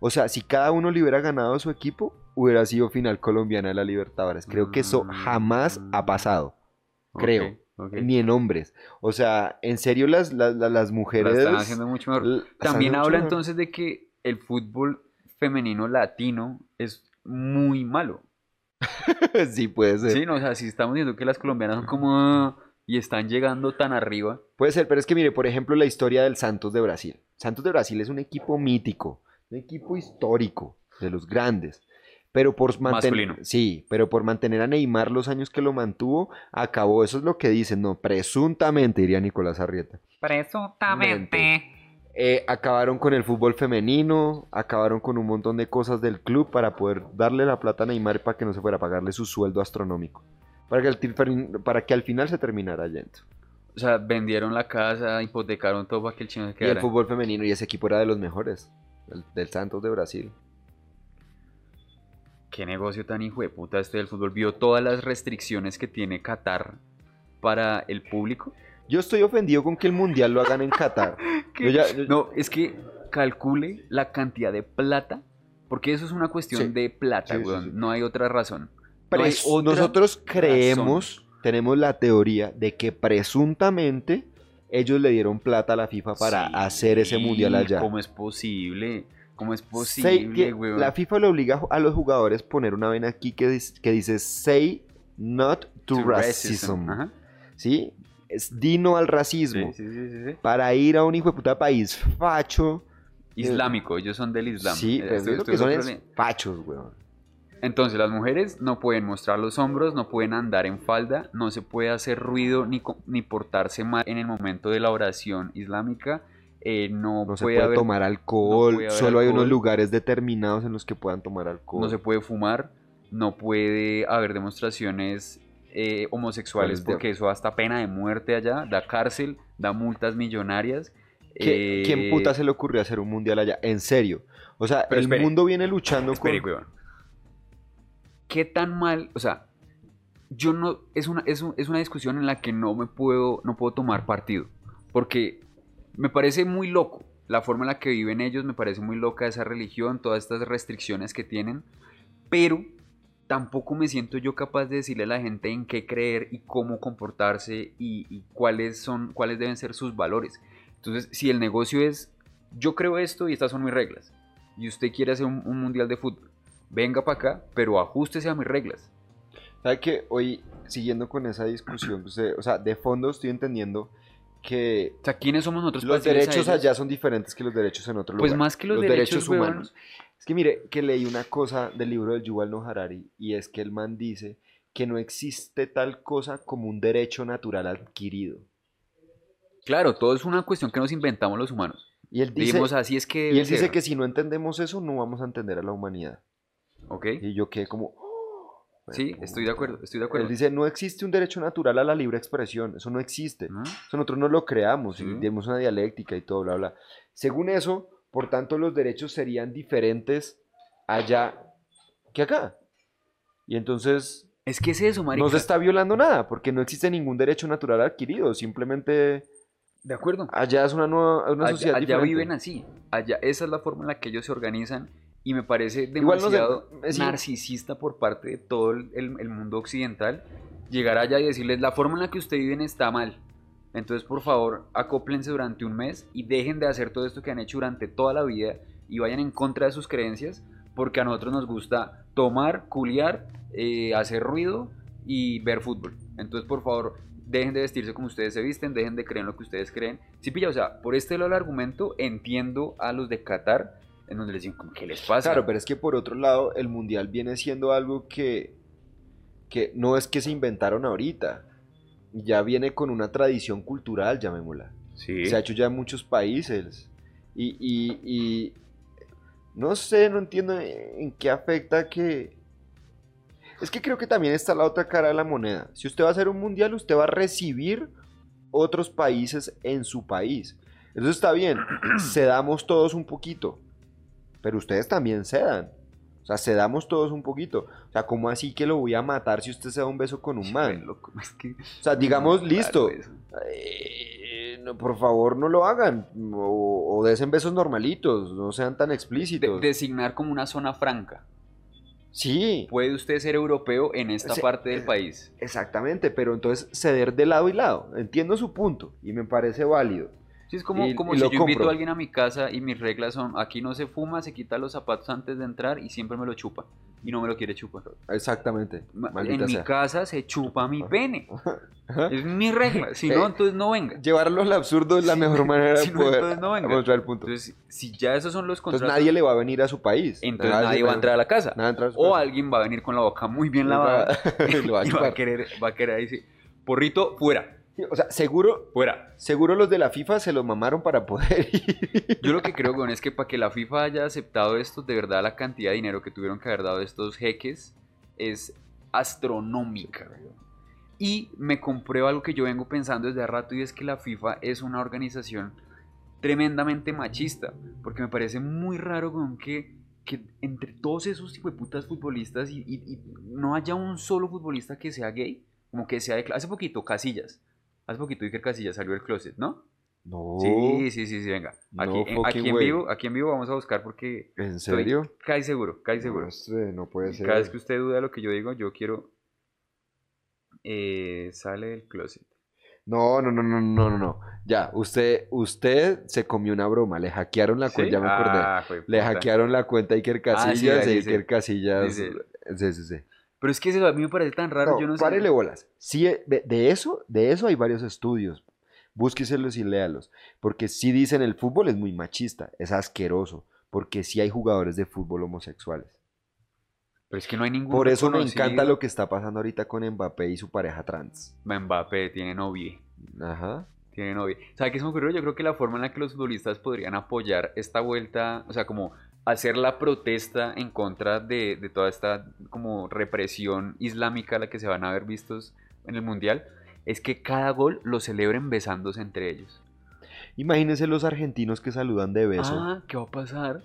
O sea, si cada uno le hubiera ganado su equipo, hubiera sido final colombiana de la Libertadores. Creo que eso jamás ha pasado. Creo. Ni en hombres. O sea, en serio las, las, las- las La mujeres... están haciendo mucho mejor. También habla mejor. entonces de que el fútbol femenino latino es muy malo. [LAUGHS] sí, puede ser. Sí, no, o sea, si estamos diciendo que las colombianas son como y están llegando tan arriba. Puede ser, pero es que mire, por ejemplo, la historia del Santos de Brasil. Santos de Brasil es un equipo mítico, un equipo histórico, de los grandes. Pero por mantener, Masculino. sí, pero por mantener a Neymar los años que lo mantuvo, acabó. Eso es lo que dicen, no, presuntamente, diría Nicolás Arrieta. Presuntamente. Eh, acabaron con el fútbol femenino, acabaron con un montón de cosas del club para poder darle la plata a Neymar para que no se fuera a pagarle su sueldo astronómico. Para que, al ti- para que al final se terminara yendo. O sea, vendieron la casa, hipotecaron todo para que el chino se Y el quedara. fútbol femenino y ese equipo era de los mejores, del, del Santos de Brasil. Qué negocio tan hijo de puta este del fútbol. Vio todas las restricciones que tiene Qatar para el público. Yo estoy ofendido con que el mundial lo hagan en Qatar. [LAUGHS] Yo ya- yo- No, es que calcule la cantidad de plata, porque eso es una cuestión Sí. de plata, Sí, weón. sí. No hay otra razón. No hay Pres- otra nosotros creemos, tenemos la teoría de que presuntamente ellos le dieron plata a la FIFA para Sí, hacer ese mundial allá. ¿Cómo es posible? ¿Cómo es posible, weón? la FIFA le obliga a los jugadores a poner una vena aquí que, dis- que dice say not to, To racism. Ajá. ¿Sí? Es dino al racismo. Sí, sí, sí, sí, sí. Para ir a un hijo de puta país facho. Islámico, ellos son del Islam. Sí, Eh, pues, estoy- estoy que son fachos, weón. Entonces las mujeres no pueden mostrar los hombros, no pueden andar en falda, no se puede hacer ruido ni, ni portarse mal en el momento de la oración islámica, eh, no, No se puede, puede haber- tomar alcohol, puede solo hay unos lugares determinados en los que puedan tomar alcohol. no se puede fumar, no puede haber demostraciones eh, homosexuales ¿Cuáles de- porque eso hasta pena de muerte allá, da cárcel, da multas millonarias. ¿Qué- eh, ¿Quién puta se le ocurrió hacer un mundial allá? En serio. O sea, Pero el espere. mundo viene luchando Espere, con... weón. ¿Qué tan mal? O sea, yo no. Es una, es, un- es una discusión en la que no me puedo. No puedo tomar partido. Porque me parece muy loco. La forma en la que viven ellos me parece muy loca esa religión, todas estas restricciones que tienen. Pero tampoco me siento yo capaz de decirle a la gente en qué creer y cómo comportarse y, cuáles son, cuáles deben ser sus valores. Entonces, si el negocio es yo creo esto y estas son mis reglas, y usted quiere hacer un mundial de fútbol, venga para acá, pero ajústese a mis reglas. ¿Sabe que Hoy, siguiendo con esa discusión, que usted- o sea, de fondo estoy entendiendo que O sea, ¿quiénes somos nosotros los para derechos allá son diferentes que los derechos en otro Pues lugar. más que los derechos, weón. humanos. Es que mire, que leí una cosa del libro del Yuval Noah Harari y es que el man dice que no existe tal cosa como un derecho natural adquirido. Claro, todo es una cuestión que nos inventamos los humanos. Y él dice, así es que y él dice ser". que si no entendemos eso, no vamos a entender a la humanidad. Ok, Y yo quedé como... "Oh". Sí, estoy de acuerdo, estoy de acuerdo. Él dice, no existe un derecho natural a la libre expresión, eso no existe. ¿No? Eso nosotros no lo creamos, Sí. y tenemos una dialéctica y todo, bla, bla. Según eso, por tanto, los derechos serían diferentes allá que acá. Y entonces Es que es eso, marica. no se está violando nada, porque no existe ningún derecho natural adquirido, simplemente De acuerdo. allá es una, nueva, una Allá, sociedad allá diferente. viven así. Allá, esa es la forma en la que ellos se organizan y me parece no sé, demasiado es- narcisista por parte de todo el mundo occidental llegar allá y decirles la forma en la que ustedes viven está mal. Entonces, por favor, acóplense durante un mes y dejen de hacer todo esto que han hecho durante toda la vida y vayan en contra de sus creencias porque a nosotros nos gusta tomar, culiar, eh, hacer ruido y ver fútbol. Entonces, por favor, dejen de vestirse como ustedes se visten, dejen de creer en lo que ustedes creen. Sí, pilla, o sea, por este lado del argumento entiendo a los de Qatar en donde les dicen, como, ¿qué les pasa? Claro, pero es que por otro lado, el mundial viene siendo algo que, que no es que se inventaron ahorita, ya viene con una tradición cultural, llamémosla. Sí. Se ha hecho ya en muchos países. Y, y- y no sé, no entiendo en qué afecta que... Es que creo que también está la otra cara de la moneda. Si usted va a hacer un mundial, usted va a recibir otros países en su país. Eso está bien. [CLEARS THROAT] Cedamos todos un poquito. Pero ustedes también cedan. O sea, cedamos todos un poquito. O sea, ¿cómo así que lo voy a matar si usted se da un beso con un man? Loco, [LAUGHS] es que- O sea, digamos, listo. Eh, no, por favor, no lo hagan. O, o desen besos normalitos. No sean tan De- explícitos. designar como una zona franca. Sí, Puede usted ser europeo en esta parte del eh, país. exactamente. Pero entonces ceder de lado y lado. Entiendo su punto. Y me parece válido. Sí, es como, y- como y si yo invito a alguien a mi casa y mis reglas son, aquí no se fuma, se quita los zapatos antes de entrar y siempre me lo chupa. Y no me lo quiere chupar. Exactamente. Maldita en mi casa se chupa mi pene. Es mi regla. [LAUGHS] Si Eh, no, entonces no venga. Llevarlo al absurdo es la mejor [LAUGHS] manera si de no, poder entonces no venga. mostrar el punto. Entonces, si ya esos son los Entonces contratos, nadie le va a venir a su país. entonces nadie va a entrar a la casa. A O casa. alguien va a venir con la boca muy bien [LAUGHS] lavada Y va a y va a querer, va a querer decir, porrito, fuera, O sea, seguro, fuera. seguro los de la FIFA se lo mamaron para poder [LAUGHS] ir. Yo lo que creo, es que para que la FIFA haya aceptado esto, de verdad la cantidad de dinero que tuvieron que haber dado estos jeques es astronómica. Y me comprueba algo que yo vengo pensando desde hace rato y es que la FIFA es una organización tremendamente machista. Porque me parece muy raro weón, que, que entre todos esos tipo de putas futbolistas y, y- y no haya un solo futbolista que sea gay. Como que sea de... cla- Hace poquito, Casillas. Hace poquito Iker Casillas salió del closet, ¿no? No. Sí, sí, sí, sí, venga. No Aquí, en, aquí vivo, aquí en vivo vamos a buscar porque ¿En estoy serio? casi seguro, casi seguro. No sé, no puede ser. Cada vez que usted duda de lo que yo digo, yo quiero eh, sale del closet. No, no, no, no, no, no, no. Ya, usted, usted se comió una broma. Le hackearon la ¿Sí? cuenta, ya me acordé. Ah, Le hackearon la cuenta a Iker Ah, sí, Casillas ahí e dice- Iker Casillas. dice- Sí, sí, sí. Pero es que eso a mí me parece tan raro, No, yo no sé. párele bolas. Sí, eh, de, de eso, de eso hay varios estudios. Búsqueselos y léalos. Porque sí dicen el fútbol es muy machista, es asqueroso. Porque sí hay jugadores de fútbol homosexuales. Pero es que no hay ningún Por eso me encanta lo que está pasando ahorita con Mbappé y su pareja trans. Mbappé tiene novia. Ajá. Tiene novia. ¿Sabe qué se me ocurrió? Yo creo que la forma en la que los futbolistas podrían apoyar esta vuelta, o sea, como hacer la protesta en contra de, de toda esta como represión islámica a la que se van a ver vistos en el Mundial, es que cada gol lo celebren besándose entre ellos. Imagínense los argentinos que saludan de beso. Ah, ¿qué va a pasar?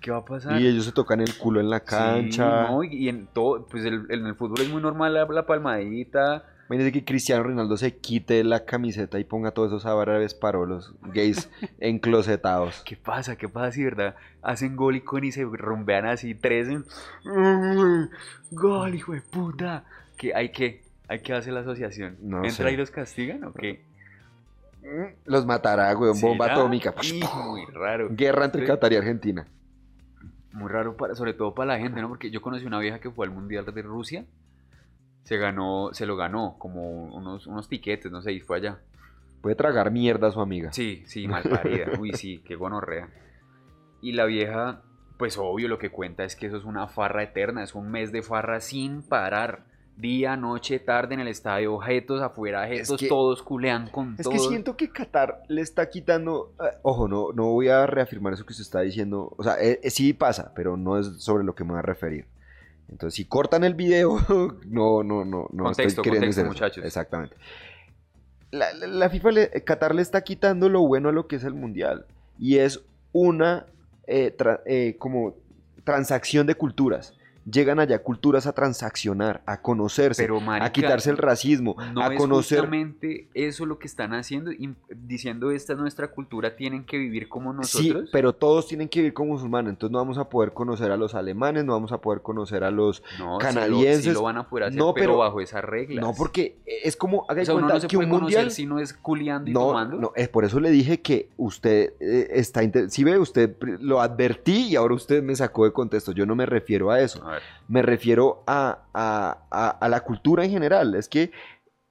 ¿Qué va a pasar? y ellos se tocan el culo en la Sí, cancha. no, y, y en todo, pues el- en el fútbol es muy normal la, la palmadita. Imagínense que Cristiano Ronaldo se quite la camiseta y ponga todos esos árabes parolos gays [LAUGHS] enclosetados. ¿Qué pasa? ¿Qué pasa si, verdad? Hacen gol y con y se rumbean así tres. en- [LAUGHS] ¡Gol, hijo de puta! ¿Qué, hay que, hay que hacer la asociación. No ¿Entra sé. y los castigan o qué? Los matará, weón. Bomba atómica. Muy raro. Guerra entre Sí. Qatar y Argentina. Muy raro, para, sobre todo para la gente, ¿no? Porque yo conocí una vieja que fue al Mundial de Rusia. Se ganó, se lo ganó, como unos, unos tiquetes, no sé, y fue allá. Puede tragar mierda a su amiga. Sí, sí, mal parida. [LAUGHS] Uy, sí, qué gonorrea. Y la vieja, pues obvio, lo que cuenta es que eso es una farra eterna, es un mes de farra sin parar. Día, noche, tarde en el estadio, objetos afuera, objetos, que- todos culean con Es todos. que siento que Qatar le está quitando. eh, ojo, no, no voy a reafirmar eso que usted está diciendo. O sea, eh, eh, sí pasa, pero no es sobre lo que me voy a referir. Entonces, si cortan el video, [LAUGHS] no, no, no, no Contexto, estoy queriendo contexto, muchachos. Exactamente. La, la- la FIFA, le- Qatar le está quitando lo bueno a lo que es el mundial. Y es una eh, tra- eh, como transacción de culturas. Llegan allá culturas a transaccionar, a conocerse, Pero, marica, a quitarse el racismo, No a es conocer. justamente eso lo que están haciendo, y diciendo esta es nuestra cultura, tienen que vivir como Sí, nosotros. pero todos tienen que vivir como musulmanes, entonces no vamos a poder conocer a los alemanes, no vamos a poder conocer a los... no, sí lo- canadienses- sí lo, van a poder hacer, No, pero, pero- bajo esas reglas. No, porque es como, haga o sea, uno no se que puede un mundial... si no es culiando y No, tomando. no, es por eso le dije que usted eh, está... Si ve, usted lo advertí y ahora usted me sacó de contexto, yo no me refiero a eso, A ver, me refiero a, la cultura en general, es que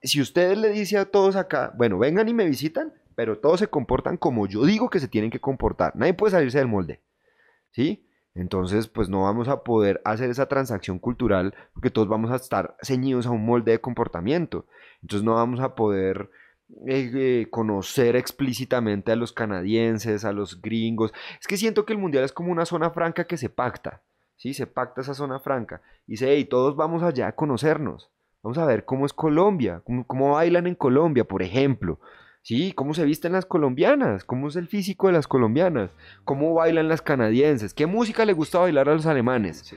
si usted le dice a todos acá, bueno, vengan y me visitan, pero todos se comportan como yo digo que se tienen que comportar, nadie puede salirse del molde. ¿sí? Entonces, pues no vamos a poder hacer esa transacción cultural porque todos vamos a estar ceñidos a un molde de comportamiento. Entonces no vamos a poder eh, eh, conocer explícitamente a los canadienses, a los gringos. Es que siento que el mundial es como una zona franca que se pacta, ¿sí? Se pacta esa zona franca. Y dice, hey, todos vamos allá a conocernos. Vamos a ver cómo es Colombia, cómo, cómo bailan en Colombia, por ejemplo. Sí, cómo se visten las colombianas, cómo es el físico de las colombianas, cómo bailan las canadienses, qué música le gusta bailar a los alemanes.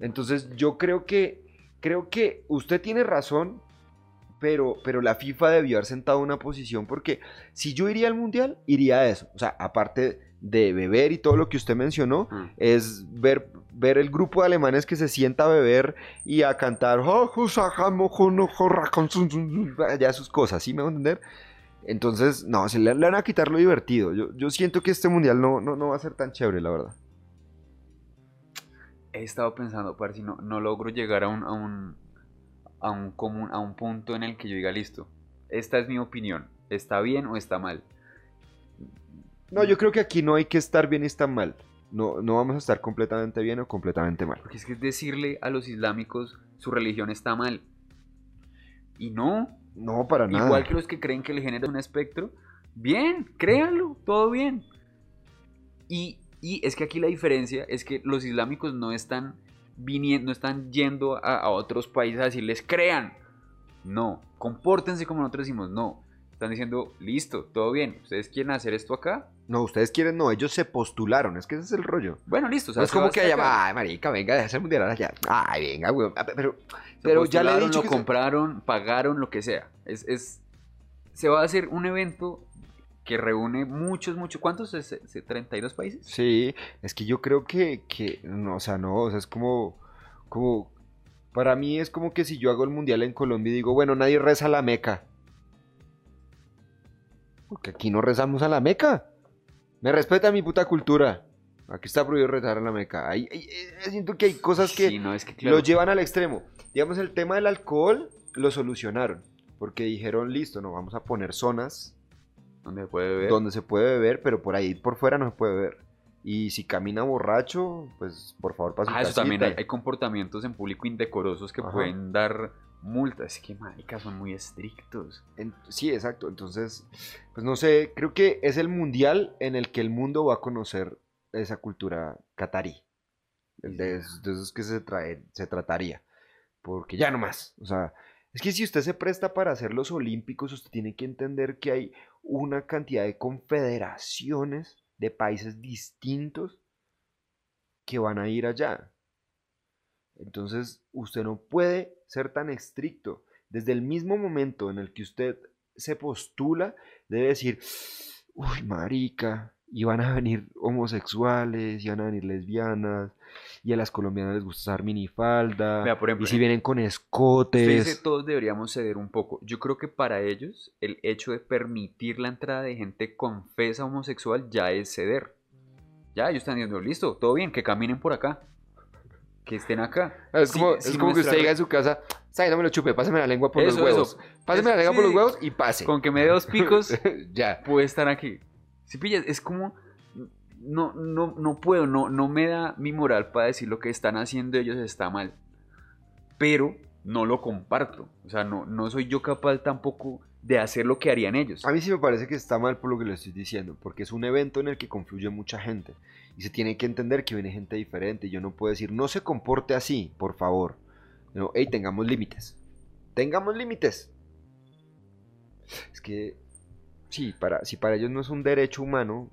Entonces yo creo que creo que usted tiene razón, pero, pero la FIFA debió haber sentado una posición porque si yo iría al mundial, iría a eso. O sea, aparte de beber y todo lo que usted mencionó, Mm. es ver, ver el grupo de alemanes que se sienta a beber y a cantar ya sus cosas, ¿sí me van a entender? Entonces, no, se le, le van a quitar lo divertido. Yo, yo siento que este mundial no, no, no va a ser tan chévere, la verdad. He estado pensando, para si no, no logro llegar a un, a un, a un común, a un punto en el que yo diga, listo, esta es mi opinión, ¿está bien o está mal? No, yo creo que aquí no hay que estar bien y estar mal. No, no vamos a estar completamente bien o completamente mal. Porque es que es decirle a los islámicos su religión está mal. Y no, No, para nada. igual que los que creen que el género es un espectro, bien, créanlo, todo bien. Y, y es que aquí la diferencia es que los islámicos no están viniendo, no están yendo a, a otros países a decirles crean. No, compórtense como nosotros decimos, no. Están diciendo, listo, todo bien. ¿Ustedes quieren hacer esto acá? No, ustedes quieren, no, ellos se postularon, es que ese es el rollo. Bueno, listo. o sea, No es como que haya, ay, marica, venga, déjase el mundial allá. Ay, venga, weón. Pero, pero ya le he dicho lo que se- compraron, pagaron, lo que sea. Es, es, se va a hacer un evento que reúne muchos, muchos, ¿cuántos? ¿Se- se- ¿32 países? Sí, es que yo creo que, que, no, o sea, no, o sea, es como, como, para mí es como que si yo hago el mundial en Colombia y digo, bueno, nadie reza la Meca. Porque aquí no rezamos a la Meca. Me respeta mi puta cultura. Aquí está prohibido rezar a la Meca. Ahí, ahí, eh, siento que hay cosas que Sí, no, es que claro. lo llevan al extremo. Digamos, el tema del alcohol lo solucionaron. Porque dijeron, listo, no, vamos a poner zonas donde se puede ver. donde se puede beber, pero por ahí por fuera no se puede beber. Y si camina borracho, pues por favor para su Ah, eso casita. también hay, hay comportamientos en público indecorosos que Ajá. pueden dar multas. Es que, marica, son muy estrictos. En- sí, exacto. Entonces, pues no sé, creo que es el mundial en el que el mundo va a conocer esa cultura catarí. De, esos- de esos que se, trae, se trataría. Porque ya no más. O sea, es que si usted se presta para hacer los olímpicos, usted tiene que entender que hay una cantidad de confederaciones de países distintos que van a ir allá. Entonces, usted no puede ser tan estricto. Desde el mismo momento en el que usted se postula, debe decir, uy, marica, y van a venir homosexuales, y van a venir lesbianas, y a las colombianas les gusta usar minifalda, Vea, por ejemplo, y si en- vienen con escotes. dice, todos deberíamos ceder un poco. Yo creo que para ellos el hecho de permitir la entrada de gente confesa homosexual ya es ceder. Ya, ellos están diciendo, listo, todo bien, que caminen por acá. Que estén acá. Es Si- como, es como que usted llega a su casa, ¿sabe? No me lo chupe, pásame la lengua por Eso, los huevos. eso. Pásame la Es- lengua por los huevos y pase. Con que me dé dos picos, [LAUGHS] ya. puede estar aquí. Si pillas, es como. No, no, no puedo, no, no me da mi moral para decir lo que están haciendo ellos está mal. Pero no lo comparto. O sea, no, no soy yo capaz tampoco de hacer lo que harían ellos. A mí sí me parece que está mal por lo que le estoy diciendo, porque es un evento en el que confluye mucha gente y se tiene que entender que viene gente diferente. Yo no puedo decir, no se comporte así, por favor. No, hey, tengamos límites. Tengamos límites. Es que, sí, para, si para ellos no es un derecho humano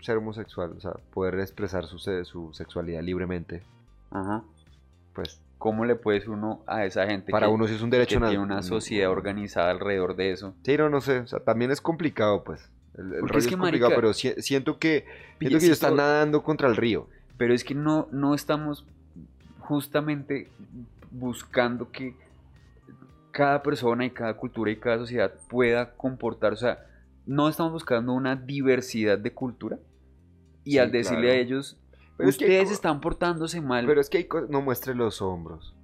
ser homosexual, o sea, poder expresar su, su sexualidad libremente, Ajá. pues ¿Cómo le puedes uno a esa gente para que, uno sí es un que derecho tiene nat- una sociedad organizada alrededor de eso? Sí, no, no sé, o sea, también es complicado, pues. El, el Porque rollo es es, que, complicado, marica, pero si- siento que, siento que ellos están nadando contra el río. Pero es que no, no estamos justamente buscando que cada persona y cada cultura y cada sociedad pueda comportar, o sea, no estamos buscando una diversidad de cultura y Sí, al decirle claro. a ellos, Pero es que hay ustedes están portándose mal, Pero es que hay no muestre los hombros.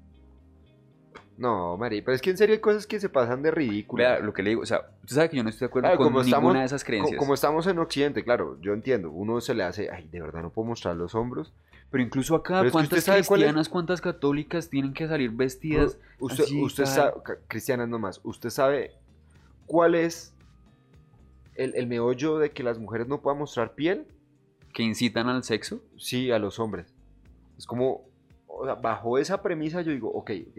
No, Mari, pero es que en serio hay cosas que se pasan de ridículo. vea lo que le digo, o sea, usted sabe que yo no estoy de acuerdo Claro, con como ninguna estamos- de esas Co- creencias, como estamos en Occidente, claro, yo entiendo, uno se le hace, ay, de verdad no puedo mostrar los hombros. pero incluso acá, Pero ¿cuántas cristianas, cuántas católicas tienen que salir vestidas? Usted, así, usted sabe, cristianas nomás, usted sabe cuál es el, el meollo de que las mujeres no puedan mostrar piel, que incitan al sexo? sí, a los hombres. Es como, o sea, bajo esa premisa yo digo, ok, ok,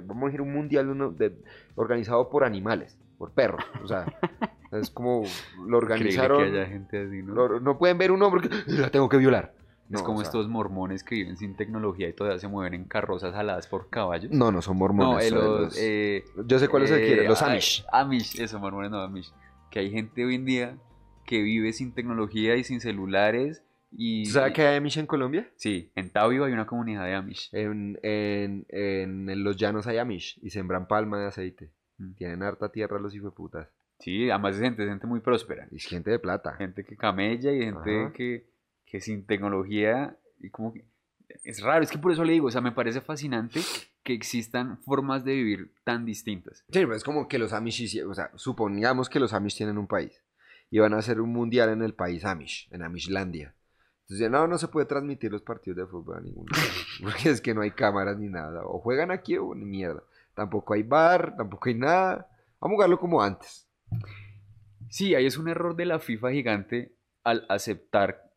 vamos a ir a un mundial uno de- organizado por animales, por perros. O sea, [LAUGHS] Es como lo organizaron. que haya gente así, ¿no? lo- no pueden ver un hombre que [LAUGHS] la tengo que violar. es No, como o sea, estos mormones que viven sin tecnología y todavía se mueven en carrozas aladas por caballos. No, no son No, mormones. eh, son los, los- eh, Yo sé cuáles se eh, quieren, los Amish. Amish, eso, mormones no Amish. Que hay gente hoy en día que vive sin tecnología y sin celulares. Y, ¿Sabes que hay Amish en Colombia? Sí, en Tabio hay una comunidad de Amish. En, en, en los llanos hay Amish y sembran palma de aceite. Mm. Tienen harta tierra los putas. Sí, además es gente, es gente muy próspera. Es gente de plata. Gente que camella y gente que, que sin tecnología y como que... Es raro, es que por eso le digo, o sea, me parece fascinante que existan formas de vivir tan distintas. Sí, pero es como que los Amish, o sea, supongamos que los Amish tienen un país y van a hacer un mundial en el país Amish, en Amishlandia. Entonces, no, no se puede transmitir los partidos de fútbol a ningún lado, [LAUGHS] porque es que no hay cámaras ni nada. O juegan aquí o ni mierda. Tampoco hay bar, tampoco hay nada. Vamos a jugarlo como antes. Sí, ahí es un error de la FIFA gigante al aceptar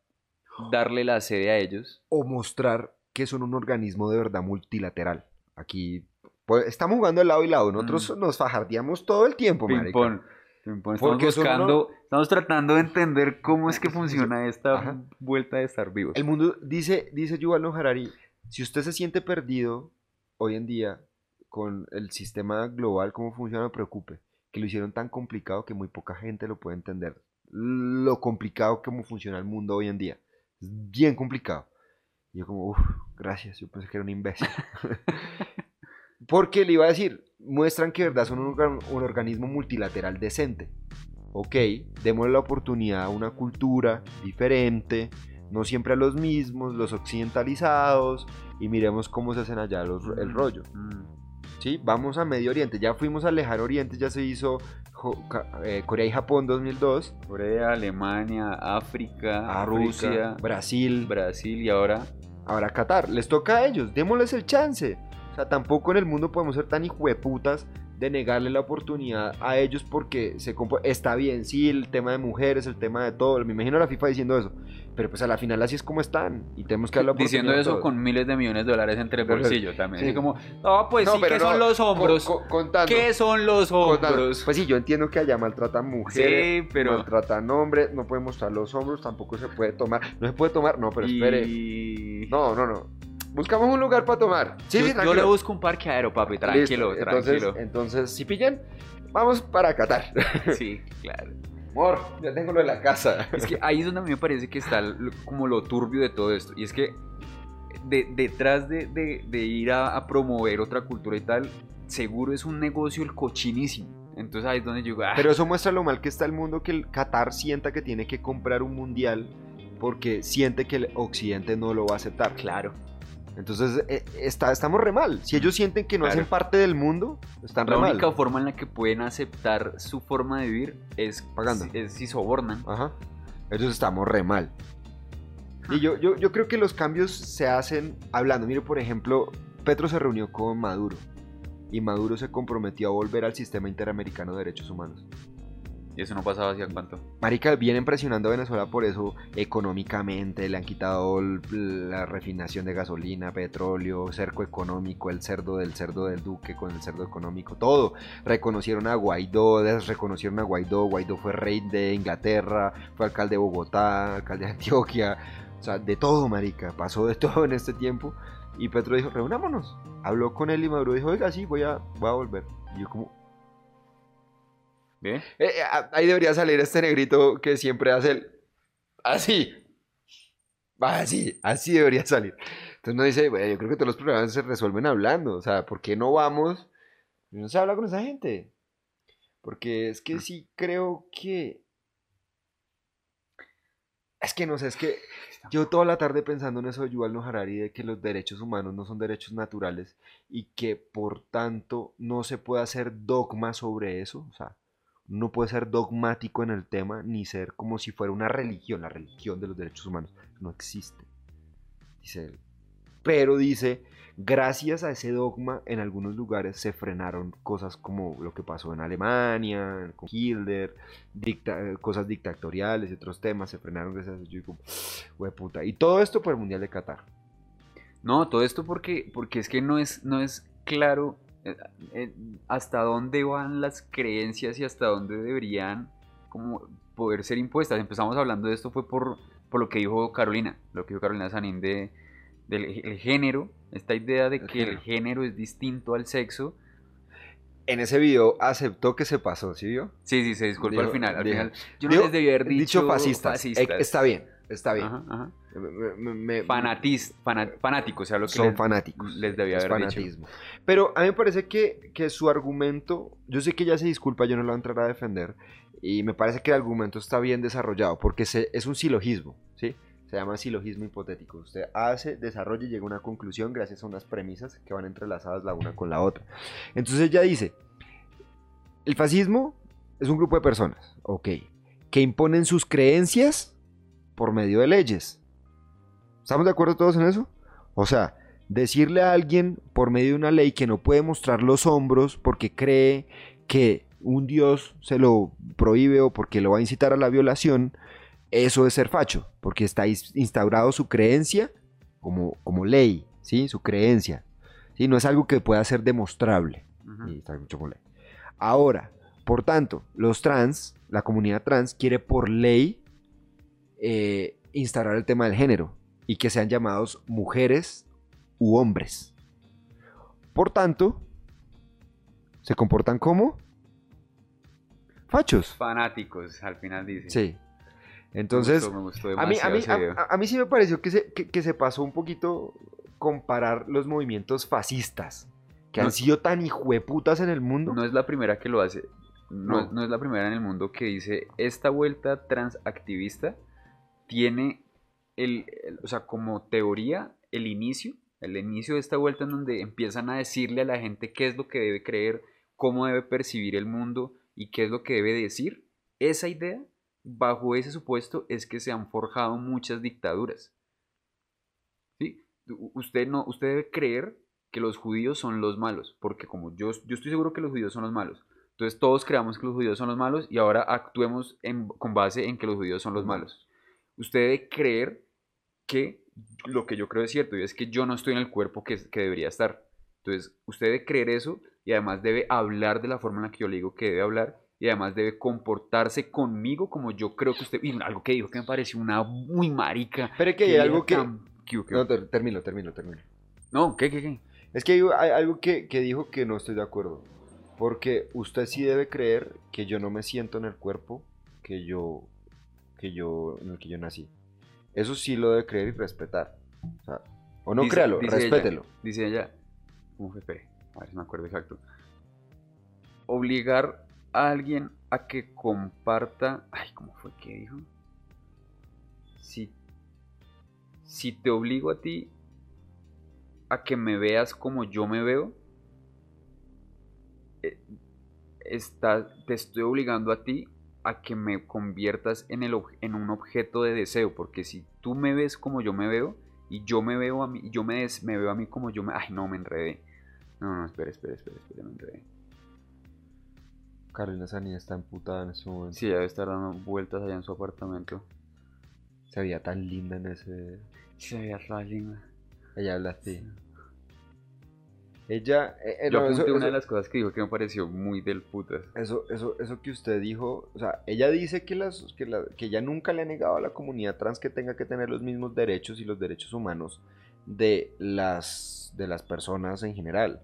darle la sede a ellos. O mostrar que son un organismo de verdad multilateral. Aquí pues, estamos jugando de lado y lado. Nosotros Mm. nos fajardeamos todo el tiempo, marica. Estamos Porque buscando, estamos tratando de entender cómo es que funciona esta Ajá. vuelta de estar vivos. El mundo, dice, dice Yuval Noah Harari, si usted se siente perdido hoy en día con el sistema global, cómo funciona, no preocupe, que lo hicieron tan complicado que muy poca gente lo puede entender. Lo complicado como funciona el mundo hoy en día. Es bien complicado. Y yo como, uff, gracias, yo pensé que era un imbécil. [LAUGHS] [LAUGHS] Porque le iba a decir, muestran que verdad son un, organ- un organismo multilateral decente. Ok, démosle la oportunidad a una cultura diferente, no siempre a los mismos, los occidentalizados, y miremos cómo se hacen allá los- el rollo. Mm. ¿sí? Vamos a Medio Oriente, ya fuimos al Lejano Oriente, ya se hizo eh, Corea y Japón 2002, Corea, Alemania, África, África, Rusia, Brasil, Brasil y ahora ahora Qatar. Les toca a ellos, démosles el chance. Sea, tampoco en el mundo podemos ser tan hijueputas de negarle la oportunidad a ellos porque se está bien, sí, el tema de mujeres, el tema de todo. Me imagino a la FIFA diciendo eso. Pero pues a la final así es como están. Y tenemos que darle la diciendo eso con miles de millones de dólares entre el bolsillo también. sí. Así como, no, pues No, sí, ¿qué no, son los hombros? con- contando, ¿Qué son los contando. hombros? Pues sí, yo entiendo que allá maltratan mujeres. sí, pero... Maltratan hombres, no pueden mostrar los hombros, tampoco se puede tomar. No se puede tomar, no, pero espere. y- [LAUGHS] No, no, no. Buscamos un lugar para tomar. Sí, yo, sí, yo le busco un parqueadero, papi, tranquilo, Listo, Entonces, tranquilo. entonces, si pillan, vamos para Qatar. [LAUGHS] Sí, claro. Amor, ya tengo lo de la casa. Es que ahí es donde a mí me parece que está lo- como lo turbio de todo esto. Y es que de- detrás de, de- de ir a, a promover otra cultura y tal, seguro es un negocio el cochinísimo. Entonces ahí es donde yo ah, Pero eso muestra lo mal que está el mundo que el Qatar sienta que tiene que comprar un mundial porque siente que el occidente no lo va a aceptar. claro. Entonces, eh, está, estamos re mal. Si ellos sienten que no Claro. hacen parte del mundo, están re La mal. única forma en la que pueden aceptar su forma de vivir es Pagando. es si sobornan. Ajá. Entonces estamos re mal. Y yo, yo, yo creo que los cambios se hacen hablando. Mire, por ejemplo, Petro se reunió con Maduro. Y Maduro se comprometió a volver al sistema interamericano de derechos humanos. Y eso no pasaba hacía cuánto. Marica, vienen presionando a Venezuela por eso económicamente, le han quitado la refinación de gasolina, petróleo, cerco económico, el cerdo del cerdo del duque con el cerdo económico, todo. Reconocieron a Guaidó, desreconocieron a Guaidó, Guaidó fue rey de Inglaterra, fue alcalde de Bogotá, alcalde de [LAUGHS] Antioquia, o sea, de todo, marica, pasó de [LAUGHS] todo en este tiempo. Y Petro dijo, reunámonos. Habló con él y Maduro dijo, oiga, sí, voy a, voy a volver. Y yo como, Eh, eh, ah, ahí debería salir este negrito que siempre hace el. Así. Así, así debería salir. Entonces uno dice, bueno, yo creo que todos los problemas se resuelven hablando. O sea, ¿por qué no vamos? No se habla con esa gente. Porque es que sí creo que. Es que no sé, es que yo toda la tarde pensando en eso de Yuval Noah Harari, de que los derechos humanos no son derechos naturales y que por tanto no se puede hacer dogma sobre eso. O sea, no puede ser dogmático en el tema ni ser como si fuera una religión, la religión de los derechos humanos. No existe. Dice él. Pero dice, gracias a ese dogma, en algunos lugares se frenaron cosas como lo que pasó en Alemania, con Hitler, cosas dictatoriales y otros temas se frenaron. Y todo esto por el Mundial de Qatar. No, todo esto porque, porque es que no es, no es claro hasta dónde van las creencias y hasta dónde deberían como poder ser impuestas. Empezamos hablando de esto fue por, por lo que dijo Carolina, lo que dijo Carolina Sanín de, del el género, esta idea de El que el género. es distinto al sexo. En ese video aceptó que se pasó, ¿sí vio? Sí, sí, se disculpa al final. Al dijo- final yo no Dijo- les debí haber dicho, fascistas. fascistas. Eh, Está bien, está bien. Ajá, ajá. Me- me- me- Fanatis- fana- fanáticos, o sea, lo que son les- fanáticos. les debía haber dicho. fanatismo. Pero a mí me parece que, que su argumento, yo sé que ella se disculpa, yo no lo voy a entrar a defender, y me parece que el argumento está bien desarrollado, porque se- es un silogismo, ¿sí? Se llama silogismo hipotético. Usted hace, desarrolla y llega a una conclusión gracias a unas premisas que van entrelazadas la una con la otra. Entonces ella dice, el fascismo es un grupo de personas, ok, que imponen sus creencias por medio de leyes. ¿Estamos de acuerdo todos en eso? O sea, decirle a alguien por medio de una ley que no puede mostrar los hombros porque cree que un dios se lo prohíbe o porque lo va a incitar a la violación, eso es ser facho, porque está ins- instaurado su creencia como, como ley, ¿sí? Su creencia. ¿sí? No es algo que pueda ser demostrable. Está mucho. Ahora, por tanto, los trans, la comunidad trans quiere por ley eh, instaurar el tema del género y que sean llamados mujeres u hombres. Por tanto, se comportan como fachos. Fanáticos, al final dice. Sí. Me Entonces, gustó, me gustó a mí, a, mí, a- a sí me pareció que se, que, que se pasó un poquito comparar los movimientos fascistas que No. han sido tan hijueputas en el mundo. No es la primera que lo hace. No, No. no es la primera en el mundo que dice esta vuelta transactivista tiene el, el- o sea, como teoría, el inicio, el inicio de esta vuelta en donde empiezan a decirle a la gente qué es lo que debe creer, cómo debe percibir el mundo y qué es lo que debe decir. Esa idea, bajo ese supuesto, es que se han forjado muchas dictaduras. ¿Sí? Usted, no, usted debe creer que los judíos son los malos, porque como yo, yo estoy seguro que los judíos son los malos, entonces todos creamos que los judíos son los malos y ahora actuemos en- con base en que los judíos son los malos. Usted debe creer que lo que yo creo es cierto y es que yo no estoy en el cuerpo que, que debería estar. Entonces, usted debe creer eso y además debe hablar de la forma en la que yo le digo que debe hablar y además debe comportarse conmigo como yo creo que usted... Y algo que dijo que me pareció una muy marica. Pero es que hay Qué algo que... tan- ¿Qué- qué- No, ter- termino, termino, termino. No, ¿qué, qué, qué? Es que hay algo que, que dijo que no estoy de acuerdo. Porque usted sí debe creer que yo no me siento en el cuerpo que yo, que yo, en el que yo nací. Eso sí lo debe creer y respetar. O, sea, o no Dice- créalo, dice ella- respételo. Dice ella, ¿cómo fue? Espere, a ver si me acuerdo exacto. Obligar a alguien a que comparta. Ay, ¿cómo fue que dijo? Si, si te obligo a ti a que me veas como yo me veo, eh, está- te estoy obligando a ti a que me conviertas en, el, en un objeto de deseo, porque si tú me ves como yo me veo y yo me veo a mí, yo me, des- me veo a mí como yo me... Ay, no, me enredé. No, no, espera, espera, espera, espera, me enredé. Carolina Sanía está emputada en ese momento. Sí, debe estar dando vueltas allá en su apartamento. Se veía tan linda en ese... Se veía toda linda. Ella habla así. Ella... eh, eh, Yo no, eso- apunté una de las cosas que dijo que me pareció muy del putas. Eso, eso, eso que usted dijo, o sea, ella dice que, las, que, la- que ella nunca le ha negado a la comunidad trans que tenga que tener los mismos derechos y los derechos humanos de las, de las personas en general.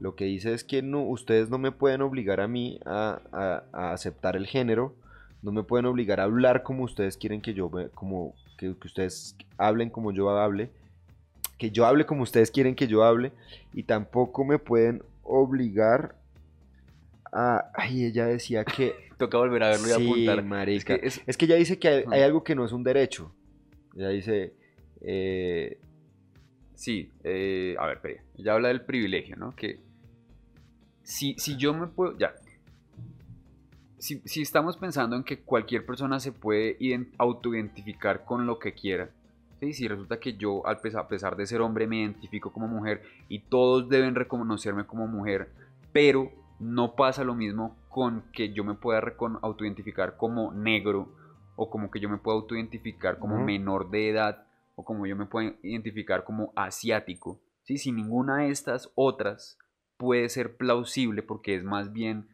Lo que dice es que no, ustedes no me pueden obligar a mí a, a- a aceptar el género, no me pueden obligar a hablar como ustedes quieren que yo, como que, que ustedes hablen como yo hable, que yo hable como ustedes quieren que yo hable, y tampoco me pueden obligar a... Ay, ella decía que... [LAUGHS] Toca volver a verlo y sí, apuntar. marica. Es que es- Es que ella dice que hay, algo que no es un derecho. Ella dice... eh, Sí, eh, a ver, espera. Ya habla del privilegio, ¿no? Que si, si yo me puedo. Ya. Si, si estamos pensando en que cualquier persona se puede ident- autoidentificar con lo que quiera. ¿Sí? Si resulta que yo, al a pesar de ser hombre, me identifico como mujer y todos deben reconocerme como mujer, pero no pasa lo mismo con que yo me pueda autoidentificar como negro o como que yo me pueda autoidentificar como menor de edad o como yo me puedo identificar como asiático. ¿sí? Si ninguna de estas otras puede ser plausible porque es más bien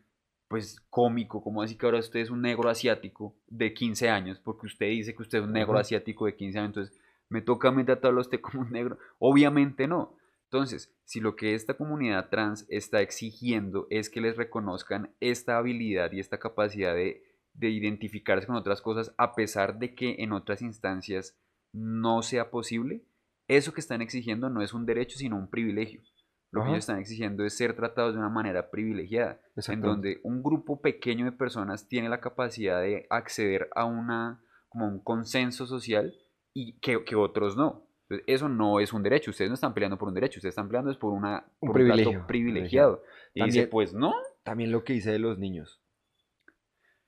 pues cómico, como así que ahora usted es un negro asiático de 15 años, porque usted dice que usted es un negro asiático de 15 años, entonces me toca a mí tratarlo a usted como un negro. Obviamente no. Entonces, si lo que esta comunidad trans está exigiendo es que les reconozcan esta habilidad y esta capacidad de, de identificarse con otras cosas, a pesar de que en otras instancias no sea posible, eso que están exigiendo no es un derecho, sino un privilegio. Lo que ellos están exigiendo es ser tratados de una manera privilegiada, en donde un grupo pequeño de personas tiene la capacidad de acceder a una, como un consenso social y que, que otros no. Entonces, eso no es un derecho. Ustedes no están peleando por un derecho, ustedes están peleando es por, una, Un por un trato privilegio, privilegiado. Y dice, pues no. También lo que dice de los niños.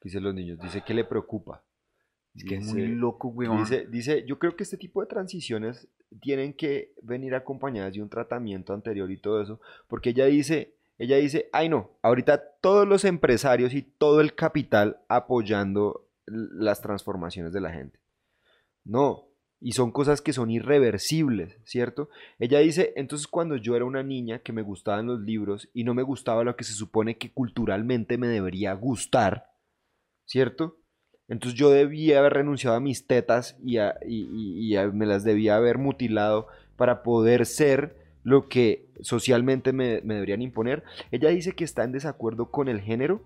Dice los niños, dice que le preocupa. Es que es Dice- muy loco, weón. Dice, dice, yo creo que este tipo de transiciones tienen que venir acompañadas de un tratamiento anterior y todo eso, porque ella dice, ella dice, ay no, ahorita todos los empresarios y todo el capital apoyando las transformaciones de la gente. No, y son cosas que son irreversibles, ¿cierto? Ella dice, entonces cuando yo era una niña que me gustaban los libros y no me gustaba lo que se supone que culturalmente me debería gustar, ¿cierto? Entonces yo debía haber renunciado a mis tetas y, a- y- y- me las debía haber mutilado para poder ser lo que socialmente me, me deberían imponer. Ella dice que está en desacuerdo con el género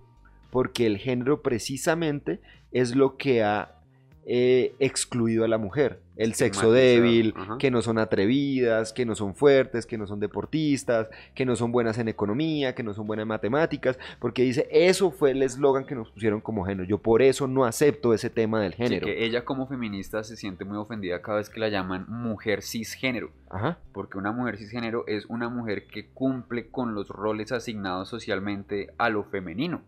porque el género precisamente es lo que ha eh, excluido a la mujer. El sexo débil, ajá. que no son atrevidas, que no son fuertes, que no son deportistas, que no son buenas en economía, que no son buenas en matemáticas, porque dice, eso fue el eslogan que nos pusieron como género. Yo por eso no acepto ese tema del Sí, género. que ella como feminista se siente muy ofendida cada vez que la llaman mujer cisgénero. Ajá. Porque una mujer cisgénero es una mujer que cumple con los roles asignados socialmente a lo femenino.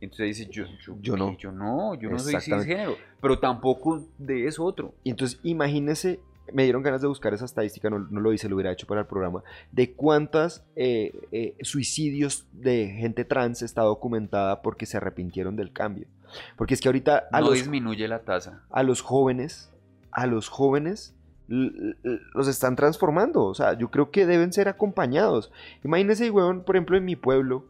Entonces dice, yo, yo, Yo no. yo no, yo no soy cisgénero. Pero tampoco de eso otro. Y entonces imagínese, me dieron ganas de buscar esa estadística, no, no lo hice, lo hubiera hecho para el programa, de cuántas eh, eh, suicidios de gente trans está documentada porque se arrepintieron del cambio. Porque es que ahorita a, no los, disminuye la tasa. a los jóvenes, a los jóvenes los están transformando. O sea, yo creo que deben ser acompañados. Imagínese, weón, por ejemplo, en mi pueblo,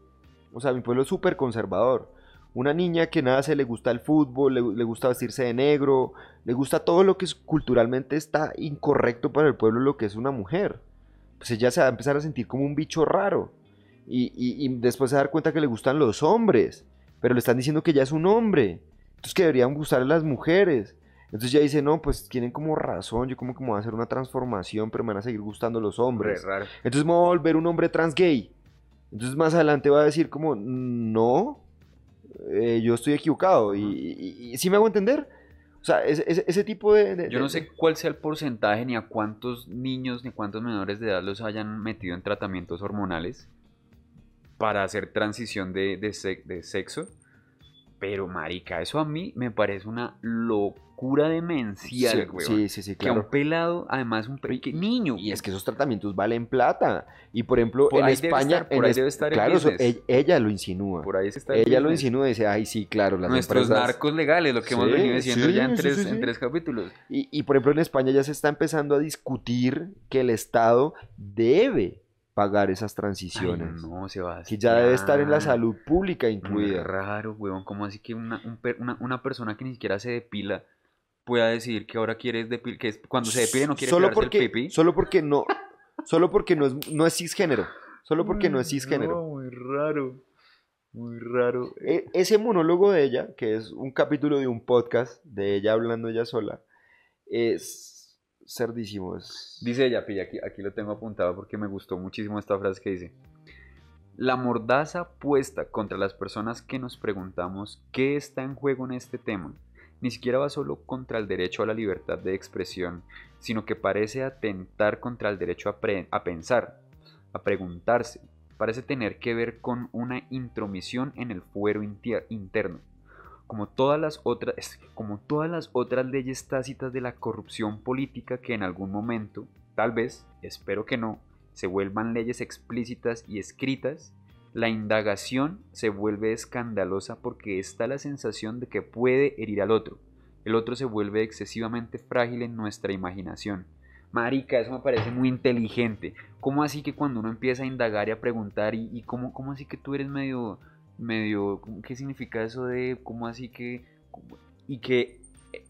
o sea, mi pueblo es súper conservador. Una niña que nace, le gusta el fútbol, le, le gusta vestirse de negro, le gusta todo lo que es- culturalmente está incorrecto para el pueblo, lo que es una mujer. Pues ella se va a empezar a sentir como un bicho raro. Y, y- y después se va a dar cuenta que le gustan los hombres, pero le están diciendo que ya es un hombre. Entonces que deberían gustarle las mujeres. Entonces ya dice, no, pues tienen como razón, yo como que me voy a hacer una transformación, pero me van a seguir gustando los Re hombres. raro. Entonces me voy a volver un hombre trans gay. Entonces más adelante va a decir como, no, eh, yo estoy equivocado. Y, y, y- ¿sí me hago entender? O sea, ese, ese- ese tipo de... de- Yo no sé cuál sea el porcentaje ni a cuántos niños ni cuántos menores de edad los hayan metido en tratamientos hormonales para hacer transición de, de sexo. Pero, marica, eso a mí me parece una locura demencial, Sí, weón. sí, sí, sí, Que claro. un pelado, además un que niño. Y es que esos tratamientos valen plata. Y por ejemplo, Por en España... estar- por en ahí es- debe estar el claro, eso- business. ella, ella lo insinúa. por ahí se está el Ella lo insinúa y dice, ay, sí, claro, las Nuestros empresas... narcos legales, lo que hemos venido diciendo sí, ya en tres, en capítulos. Y, y, por ejemplo en España ya se está empezando a discutir que el Estado debe pagar esas Ay, transiciones. no, Sebastián. Que ya debe estar en la salud pública Muy incluida. raro, weón. ¿Cómo así que una, un una, una persona que ni siquiera se depila pueda decidir que ahora quiere depil que es- cuando se depile no quiere solo porque, el pipí? Solo porque no, solo porque no es, no es cisgénero. Solo porque no es cisgénero. No, muy raro. Muy raro. E- ese monólogo de ella, que es un capítulo de un podcast de ella hablando ella sola, es cerdísimo. Dice ella, aquí, lo tengo apuntado porque me gustó muchísimo esta frase que dice. La mordaza puesta contra las personas que nos preguntamos qué está en juego en este tema, ni siquiera va solo contra el derecho a la libertad de expresión, sino que parece atentar contra el derecho a, pensar, a preguntarse, parece tener que ver con una intromisión en el fuero interno. Como todas, las otras, como todas las otras leyes tácitas de la corrupción política que en algún momento, tal vez, espero que no, se vuelvan leyes explícitas y escritas, la indagación se vuelve escandalosa porque está la sensación de que puede herir al otro. El otro se vuelve excesivamente frágil en nuestra imaginación. Marica, eso me parece muy inteligente. ¿Cómo así que cuando uno empieza a indagar y a preguntar, y, y cómo, cómo así que tú eres medio medio, ¿qué significa eso de cómo así que y que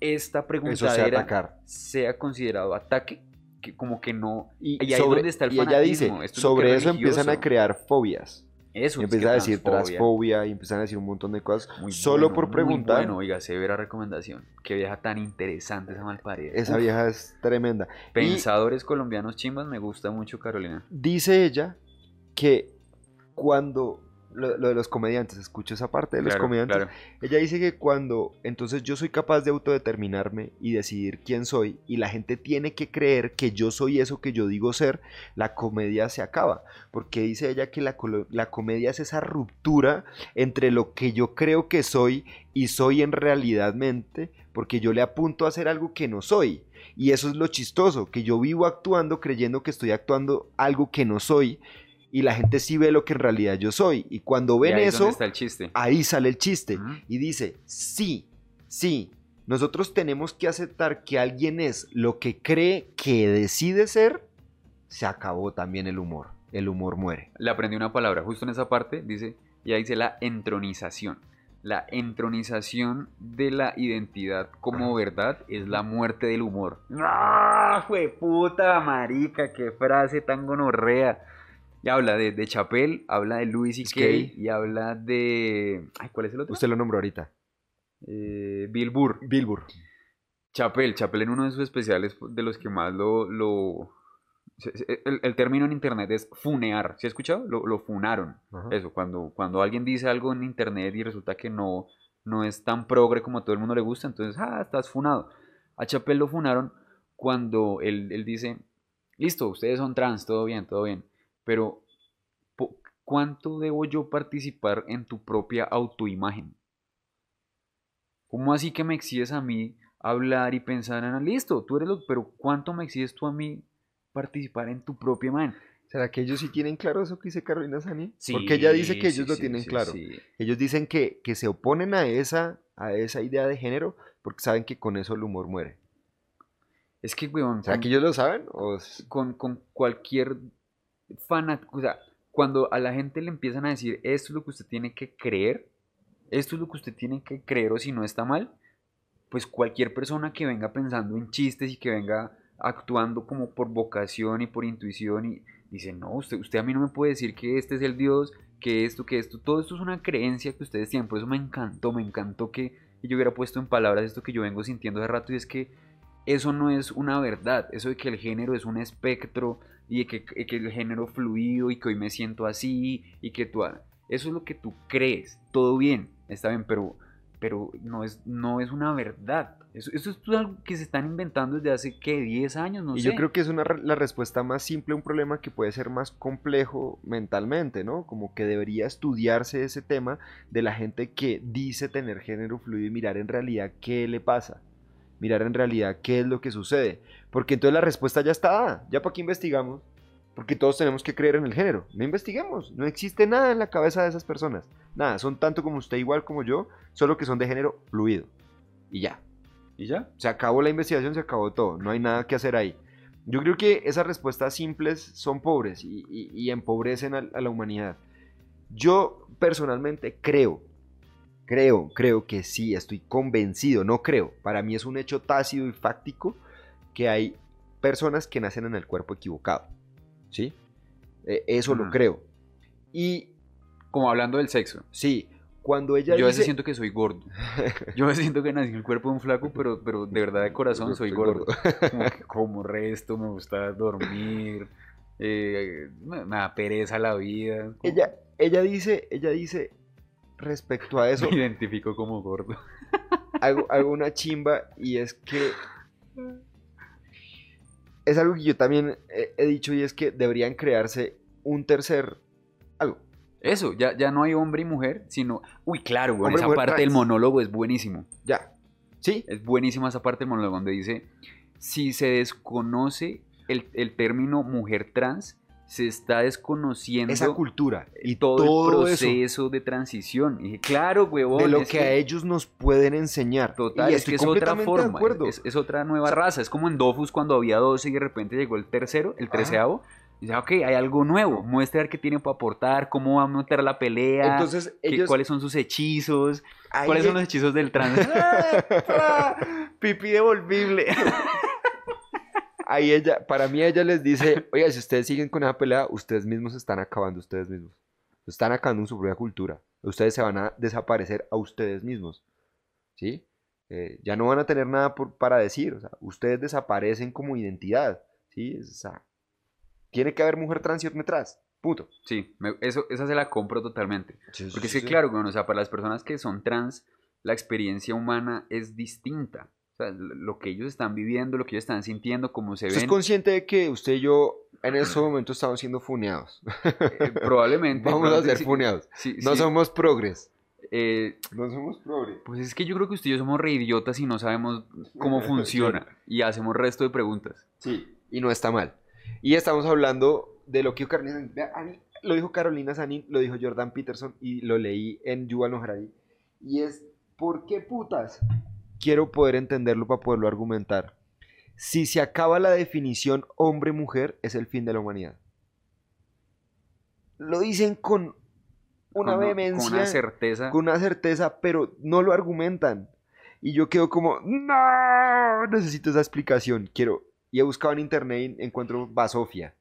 esta Eso sea sea considerado ataque? Que como que no Y, Y ahí es sobre- donde está el y ella dice, esto sobre es eso empiezan a crear fobias. eso Y es que empieza a decir transfobia. y empiezan a decir un montón de cosas. Muy solo bueno, por preguntar. Bueno, oiga, severa recomendación. Qué vieja tan interesante esa malparida. Esa Uf, vieja es tremenda. Y Pensadores colombianos chimbas, me gusta mucho Carolina. dice ella que cuando lo, lo de los comediantes, escucho esa parte de los Claro, comediantes. claro. Ella dice que cuando entonces yo soy capaz de autodeterminarme y decidir quién soy y la gente tiene que creer que yo soy eso que yo digo ser, la comedia se acaba. Porque dice ella que la, la comedia es esa ruptura entre lo que yo creo que soy y soy en realidad mente, porque yo le apunto a hacer algo que no soy. Y eso es lo chistoso, que yo vivo actuando creyendo que estoy actuando algo que no soy y la gente sí ve lo que en realidad yo soy. Y cuando Y ven ahí es eso, está el chiste. ahí sale el chiste y dice, sí, sí, nosotros tenemos que aceptar que alguien es lo que cree que decide ser, se acabó también el humor, el humor muere. Le aprendí una palabra, justo en esa parte, dice, ya dice la entronización. La entronización de la identidad como verdad es la muerte del humor. ¡Ah, fue puta marica! ¡Qué frase tan gonorrea! Y habla de, de Chapel, habla de Louis C.K. Skay. y habla de... Ay, ¿cuál es el otro? Usted lo nombró ahorita. Eh, Bill Burr. Bilbur. Chapel, Chapel en uno de sus especiales de los que más lo... lo- el, el término en internet es funear. ¿Sí has escuchado? Lo, lo funaron. Eso, cuando, cuando alguien dice algo en internet y resulta que no, no es tan progre como a todo el mundo le gusta, entonces, ah, estás funado. A Chapel lo funaron cuando él, él dice, listo, ustedes son trans, todo bien, todo bien, pero ¿cuánto debo yo participar en tu propia autoimagen? ¿Cómo así que me exiges a mí hablar y pensar en, listo, tú eres lo, pero ¿cuánto me exiges tú a mí participar en tu propia imagen? ¿Será que ellos sí tienen claro eso que dice Carolina Sani? Sí, Porque ella dice que ellos sí, lo sí, tienen claro. sí. Ellos dicen que, que se oponen a esa, a esa idea de género porque saben que con eso el humor muere. Es que, weón, ¿Será con- que ellos lo saben? ¿O es- con, con cualquier fanático, o sea, cuando a la gente le empiezan a decir esto es lo que usted tiene que creer, esto es lo que usted tiene que creer o si no está mal, pues cualquier persona que venga pensando en chistes y que venga actuando como por vocación y por intuición y dice, no, usted, usted a mí no me puede decir que este es el Dios, que esto, que esto, todo esto es una creencia que ustedes tienen, por eso me encantó, me encantó que yo hubiera puesto en palabras esto que yo vengo sintiendo hace rato y es que eso no es una verdad, eso de que el género es un espectro y que, que- el género fluido y que hoy me siento así y que tú... Eso es lo que tú crees, todo bien, está bien, pero, pero no, es, no es una verdad. Eso, eso es algo que se están inventando desde hace, ¿qué? 10 años, no y sé. yo creo que es una, la respuesta más simple a un problema que puede ser más complejo mentalmente, ¿no? Como que debería estudiarse ese tema de la gente que dice tener género fluido y mirar en realidad qué le pasa. Mirar en realidad qué es lo que sucede. Porque entonces la respuesta ya está dada. ¿Ya para qué investigamos? Porque todos tenemos que creer en el género. No investiguemos. No existe nada en la cabeza de esas personas. Nada. Son tanto como usted, igual como yo, solo que son de género fluido. Y ya. ¿Y ya? Se acabó la investigación, se acabó todo. No hay nada que hacer ahí. Yo creo que esas respuestas simples son pobres y, y- y empobrecen a, a la humanidad. Yo personalmente creo, creo, creo que sí, estoy convencido, no creo. Para mí es un hecho tácito y fáctico que hay personas que nacen en el cuerpo equivocado. ¿Sí? Eh, eso lo creo. Y Como hablando del sexo. sí, cuando ella Yo a veces dice... siento que soy gordo. [LAUGHS] Yo a veces siento que nací en el cuerpo de un flaco, pero, pero de verdad de corazón soy gordo. Como que como resto, me gusta dormir, eh, me, me da pereza la vida. como- ella, ella dice, ella dice respecto a eso, Me identifico como gordo. [LAUGHS] hago, hago una chimba y es que es algo que yo también he, dicho y es que deberían crearse un tercer algo. Eso, ya, ya no hay hombre y mujer, sino... Uy, claro, güey, esa parte del monólogo es buenísimo. Ya. ¿Sí? Es buenísima esa parte del monólogo donde dice, si se desconoce el, el término mujer trans, se está desconociendo Esa cultura y todo, todo, el eso proceso de transición. Y dije, claro, huevón. de lo es que a ellos nos pueden enseñar. Total, y es que es otra forma, es, es otra nueva raza. Es como en Dofus cuando había 12 y de repente llegó el tercero, el treceavo. Ya, ok, hay algo nuevo. Muestra qué tiene para aportar, cómo va a meter la pelea, Entonces, qué- cuáles son sus hechizos, ahí- cuáles son los hechizos del trans. [LAUGHS] Pipí devolvible. [LAUGHS] Ahí ella, para mí ella les dice, oye, si ustedes siguen con esa pelea, ustedes mismos se están acabando ustedes mismos. Están acabando en su propia cultura. Ustedes se van a desaparecer a ustedes mismos. ¿Sí? Eh, ya no van a tener nada por- para decir. O sea, ustedes desaparecen como identidad. ¿Sí? O sea, tiene que haber mujer trans y hombre trans. Punto. Sí, me- eso, esa se la compro totalmente. Porque es que, sí. claro, bueno, o sea, para las personas que son trans, la experiencia humana es distinta. Sea, lo que ellos están viviendo, lo que ellos están sintiendo, cómo se ¿Usted es ven, consciente de que usted y yo en [CLEARS THROAT] este momento estamos siendo funeados? eh, probablemente... [LAUGHS] Vamos a probablemente ser sí- funeados. sí, No sí, somos progres. eh, No somos progres. pues es que yo creo que usted y yo somos re idiotas y no sabemos cómo [LAUGHS] funciona. y hacemos resto de preguntas. Sí, y no está mal. Y estamos hablando de lo que Carolina Sanín. A Lo dijo Carolina Sanín, lo dijo Jordan Peterson y lo leí en Yuval Noah Harari. Y es, ¿por qué putas? Quiero poder entenderlo para poderlo argumentar. Si se acaba la definición hombre-mujer, es el fin de la humanidad. Lo dicen con una Con- vehemencia Con una certeza. con una certeza, pero no lo argumentan. Y yo quedo como, no, necesito esa explicación. Quiero, y he buscado en internet y encuentro basofia.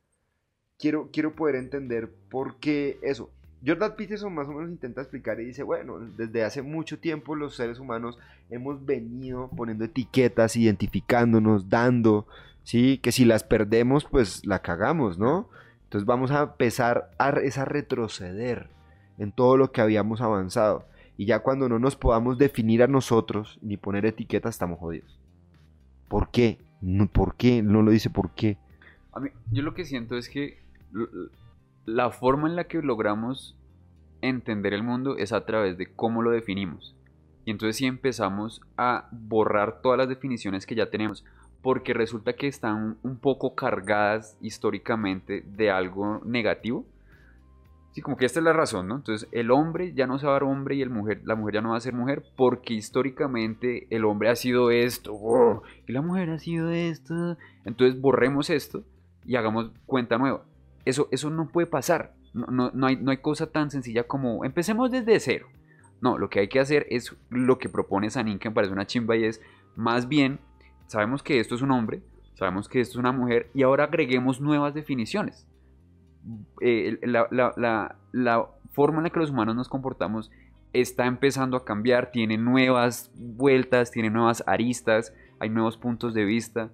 Quiero, quiero poder entender por qué eso. Jordan Peterson más o menos intenta explicar y dice, bueno, desde hace mucho tiempo los seres humanos hemos venido poniendo etiquetas, identificándonos, dando, ¿sí? Que si las perdemos, pues la cagamos, ¿no? Entonces vamos a empezar a, es a retroceder en todo lo que habíamos avanzado. Y ya cuando no nos podamos definir a nosotros ni poner etiquetas, estamos jodidos. ¿Por qué? ¿Por qué? No lo dice por qué. A mí- yo lo que siento es que la forma en la que logramos entender el mundo es a través de cómo lo definimos. Y entonces si empezamos a borrar todas las definiciones que ya tenemos, porque resulta que están un poco cargadas históricamente de algo negativo. Sí, como que esta es la razón, ¿no? Entonces el hombre ya no se va a dar hombre y el mujer, la mujer ya no va a ser mujer porque históricamente el hombre ha sido esto oh, y la mujer ha sido esto. Entonces borremos esto y hagamos cuenta nueva. Eso, eso no puede pasar. No, no, no hay, no hay cosa tan sencilla como empecemos desde cero. No, lo que hay que hacer es lo que propone Sanin, que me parece una chimba, y es más bien, sabemos que esto es un hombre, sabemos que esto es una mujer, y ahora agreguemos nuevas definiciones. Eh, la, la- la- la forma en la que los humanos nos comportamos está empezando a cambiar, tiene nuevas vueltas, tiene nuevas aristas, hay nuevos puntos de vista.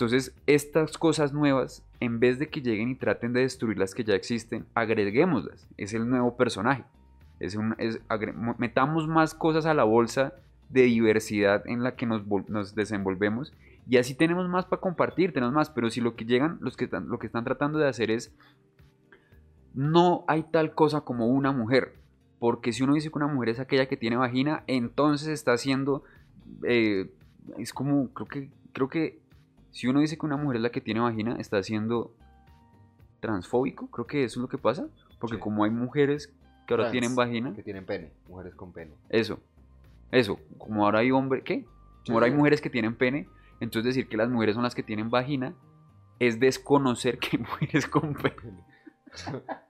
Entonces, estas cosas nuevas, en vez de que lleguen y traten de destruir las que ya existen, agreguémoslas. Es el nuevo personaje. Es un, es- metamos más cosas a la bolsa de diversidad en la que nos, vol- nos desenvolvemos y así tenemos más para compartir, tenemos más. Pero si lo que llegan, los que lo que están tratando de hacer es no hay tal cosa como una mujer. Porque si uno dice que una mujer es aquella que tiene vagina, entonces está haciendo. eh, es como. Creo que. Creo que. Si uno dice que una mujer es la que tiene vagina, está haciendo transfóbico. Creo que eso es lo que pasa. Porque Sí. como hay mujeres que ahora Trans, tienen vagina. Que tienen pene, mujeres con pene. Eso. Eso. Como ahora hay hombres. ¿Qué? Como ahora hay mujeres que tienen pene. Entonces decir que las mujeres son las que tienen vagina. Es desconocer que hay mujeres con pene. [LAUGHS]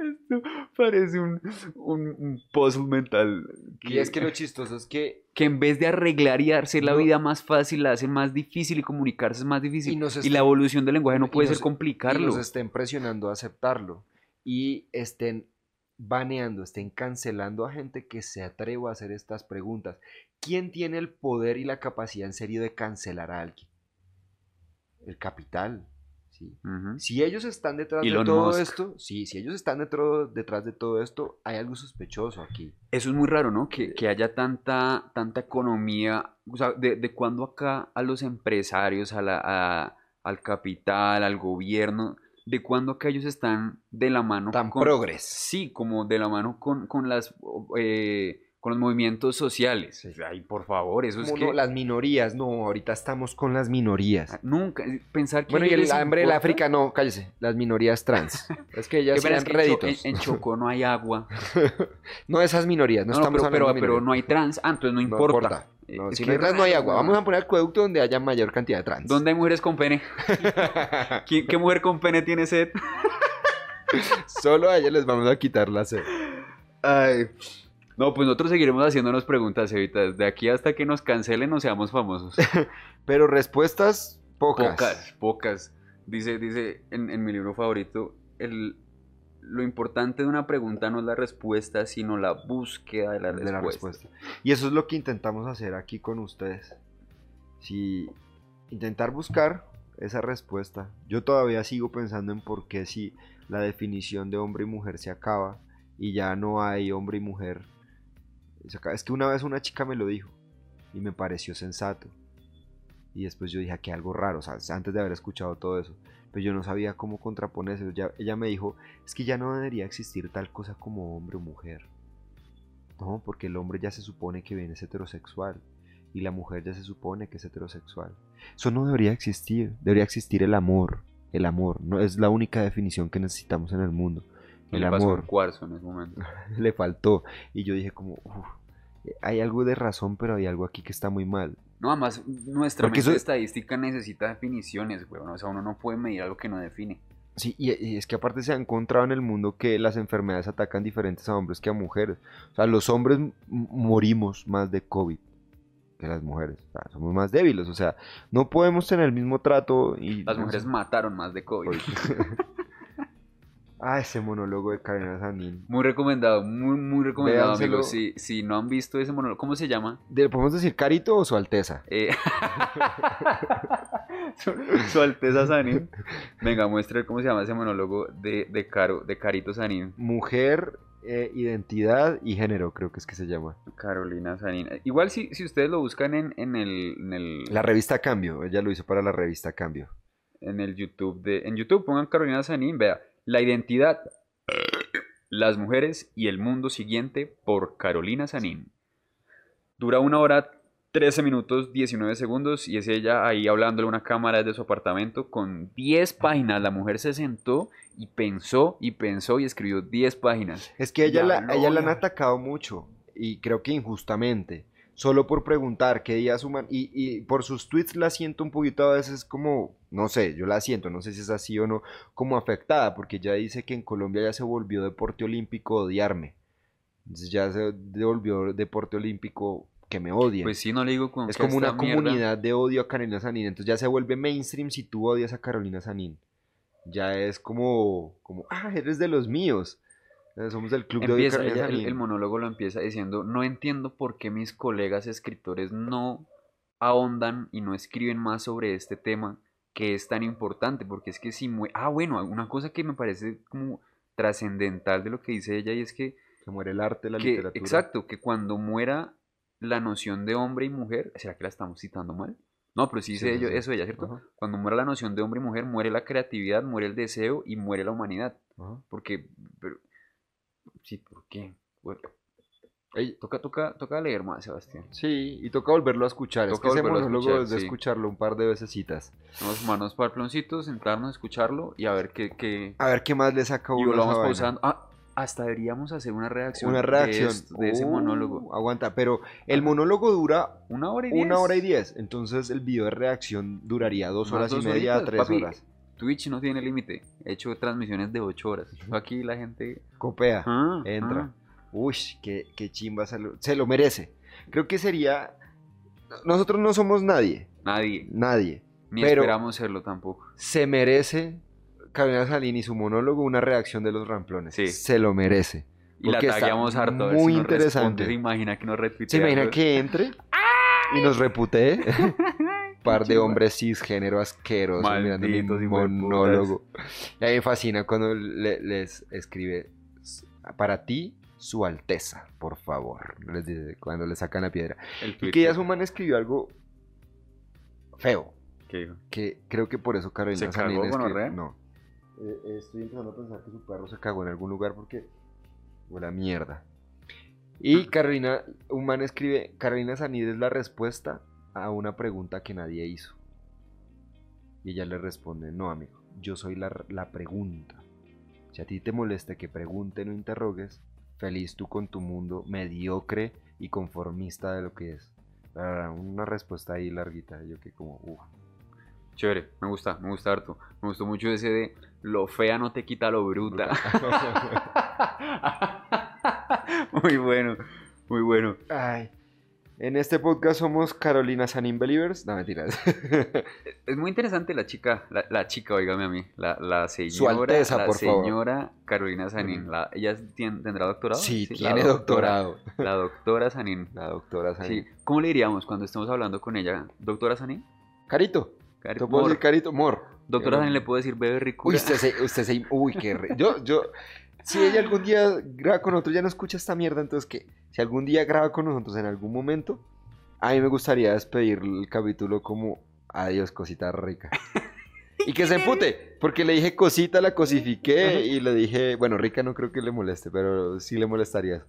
Esto parece un, un, un puzzle mental. Y es que lo chistoso es que que en vez de arreglar y hacer la No. vida más fácil, la hacen más difícil y comunicarse es más difícil. Y la evolución del lenguaje no puede nos- ser complicarlo. y nos estén presionando a aceptarlo y estén baneando, estén cancelando a gente que se atreva a hacer estas preguntas. ¿Quién tiene el poder y la capacidad en serio de cancelar a alguien? El capital. Si ellos están detrás Elon de todo Musk. esto, sí, si ellos están detro- detrás de todo esto, hay algo sospechoso aquí. Eso es muy raro, ¿no? Que, que haya tanta, tanta economía. O sea, de, de cuando acá a los empresarios, a la, a- al capital, al gobierno, de cuando acá ellos están de la mano Tan con. progres. Sí, como de la mano con, con las. eh, con los movimientos sociales. Sí. Ay, por favor, eso es Como que no, las minorías, no, ahorita estamos con las minorías. nunca pensar que Bueno, y el hambre del importa- África, no, cállese. Las minorías trans. [LAUGHS] es que ellas sean que en réditos. En, en Chocó no hay agua. [LAUGHS] No esas minorías, no, No, no, estamos pero, hablando pero, de pero no hay trans. Ah, entonces no No importa. importa. Eh, No, es si que no hay trans, no hay raro, agua. Vamos a poner acueducto donde haya mayor cantidad de trans. ¿Dónde hay mujeres con pene? [LAUGHS] ¿Quién- ¿Qué mujer con pene tiene sed? Solo a ellas les vamos a quitar la sed. Ay. No, pues nosotros seguiremos haciéndonos preguntas, Evita. Desde aquí hasta que nos cancelen o seamos famosos. [LAUGHS] Pero respuestas pocas. Pocas, pocas. Dice, dice en, en mi libro favorito, el, lo importante de una pregunta no es la respuesta, sino la búsqueda de la de respuesta. la respuesta. Y eso es lo que intentamos hacer aquí con ustedes. Si intentar buscar esa respuesta. Yo todavía sigo pensando en por qué si la definición de hombre y mujer se acaba y ya no hay hombre y mujer. Es que una vez una chica me lo dijo y me pareció sensato. Y después yo dije que algo raro, o sea, antes de haber escuchado todo eso. Pero yo no sabía cómo contraponerse. Ya- ella me dijo, es que ya no debería existir tal cosa como hombre o mujer. No, porque el hombre ya se supone que viene es heterosexual y la mujer ya se supone que es heterosexual. Eso no debería existir. Debería existir el amor. El amor. No es la única definición que necesitamos en el mundo. ¿Qué El le pasó amor al cuarzo en ese momento? [LAUGHS] le faltó. Y yo dije como, "Uf, hay algo de razón, pero hay algo aquí que está muy mal. No, además, nuestra mente eso- estadística necesita definiciones, güey. O sea, uno no puede medir algo que no define. Sí, y, es que aparte se ha encontrado en el mundo que las enfermedades atacan diferentes a hombres que a mujeres. O sea, los hombres morimos más de COVID que las mujeres. O sea, somos más débiles. O sea, no podemos tener el mismo trato y... Las no mujeres sé. mataron más de COVID. [LAUGHS] Ah, ese monólogo de Karina Sanín. Muy recomendado, muy, muy recomendado, Véanselo. amigos. Si, si no han visto ese monólogo, ¿cómo se llama? ¿Le podemos decir Carito o Su Alteza? Eh, [LAUGHS] su, su Alteza Sanín. Venga, muestre cómo se llama ese monólogo de, de, Caro, de Carito Sanín. Mujer, eh, identidad y género, creo que es que se llama. Carolina Sanín. Igual si, si ustedes lo buscan en, en el, en, el, La revista Cambio, ella lo hizo para la revista Cambio. en el YouTube, de, en YouTube pongan Carolina Sanín, vea, la identidad, las mujeres y el mundo siguiente por Carolina Sanín. Dura una hora 13 minutos 19 segundos y es ella ahí hablándole a una cámara desde su apartamento con 10 páginas. La mujer se sentó y pensó y pensó y escribió 10 páginas. Es que ella, Ya la, no, ella la han atacado mucho y creo que injustamente. Solo por preguntar qué días human y, y por sus tweets la siento un poquito a veces como, no sé, yo la siento, no sé si es así o no, como afectada, porque ella dice que en Colombia ya se volvió deporte olímpico odiarme. Entonces ya se devolvió deporte olímpico que me odien. Pues sí, no le digo con es como una mierda- comunidad de odio a Carolina Sanín. Entonces ya se vuelve mainstream si tú odias a Carolina Sanín. Ya es como, como ah, eres de los míos. Somos del club de Empieza, ella- el, el monólogo lo empieza diciendo, no entiendo por qué mis colegas escritores no ahondan y no escriben más sobre este tema que es tan importante, porque es que si mue- Ah, bueno, una cosa que me parece como trascendental de lo que dice ella y es que, Se muere el arte, la que- literatura. exacto, que cuando muera la noción de hombre y mujer, ¿será que la estamos citando mal? No, pero sí dice sí, ello- sí. eso ella, ¿cierto? Ajá, Cuando muera la noción de hombre y mujer, muere la creatividad, muere el deseo y muere la humanidad. ajá. Porque, pero, sí, ¿por qué? Bueno, Ey, toca, toca, toca leer más, Sebastián. Sí, y toca volverlo a escuchar. es Toca que ese monólogo es de sí. escucharlo un par de vecesitas. Vamos el ploncito, sentarnos, escucharlo y a ver qué... qué... A ver qué más le saca Y uno a lo vamos pausando. Ah, hasta deberíamos hacer una reacción. Una de reacción esto, De, ese Uh, monólogo. Aguanta, pero el monólogo dura Una hora y diez. una hora y diez. Entonces el video de reacción duraría dos horas dos y media, horitas, tres papi. horas. Twitch no tiene límite. He hecho transmisiones de ocho horas. Aquí la gente... Copea. Ah, entra. ah. Uy, qué, qué chimba. Se lo, se lo merece. Creo que sería. Nosotros no somos nadie. Nadie. Nadie. Ni Pero- esperamos serlo tampoco. Se merece Carolina Salín y su monólogo una reacción de los ramplones. Sí. Se lo merece. Y la tagueamos harto. a ver muy si nos responde. interesante. Se imagina que nos retuitea. ¿Se imagina que entre [LAUGHS] y nos reputee? [LAUGHS] Par de hombres cisgénero asquerosos mirando mi monólogo. Y a mí me fascina cuando le- les escribe para ti, su alteza, por favor. Les dice cuando le sacan la piedra. El Y que ya su man escribió algo feo. que dijo. Que creo que por eso Carolina ¿Se cagó, gonorrea? No. Eh, estoy empezando a pensar que su perro se cagó en algún lugar porque huele a mierda. Y [LAUGHS] Carolina, un man escribe, Carolina Sanid es la respuesta a una pregunta que nadie hizo. Y ella le responde, no amigo, yo soy la, la pregunta. Si a ti te molesta que pregunten o interrogues, feliz tú con tu mundo mediocre y conformista de lo que es. Una respuesta ahí larguita, yo que como, uff. Chévere, me gusta, me gusta harto. Me gustó mucho ese de lo fea no te quita lo bruta. [LAUGHS] muy bueno, muy bueno. Ay. En este podcast somos Carolina Sanin Believers. No, mentiras. [LAUGHS] Es muy interesante la chica, la, la chica, oígame a mí, la, la señora, Alteza, la por favor. señora Carolina. La- ¿Ella tendrá doctorado? sí, tiene doctora- doctorado. La doctora Sanín. [LAUGHS] La doctora Sanin. Sí. ¿Cómo le diríamos cuando estemos hablando con ella? ¿Doctora Sanín? Carito. Cari- ¿Te puedo decir Carito? Mor. Doctora Sanín le puedo decir bebé Uy, ricura. usted se, usted se, uy, qué re- Yo, yo, si ella algún día graba con nosotros, ya no escucha esta mierda, entonces que si algún día graba con nosotros en algún momento, a mí me gustaría despedir el capítulo como adiós, cosita rica. [LAUGHS] Y que se empute, porque le dije cosita, la cosifiqué y le dije, bueno, rica no creo que le moleste, pero sí le molestaría.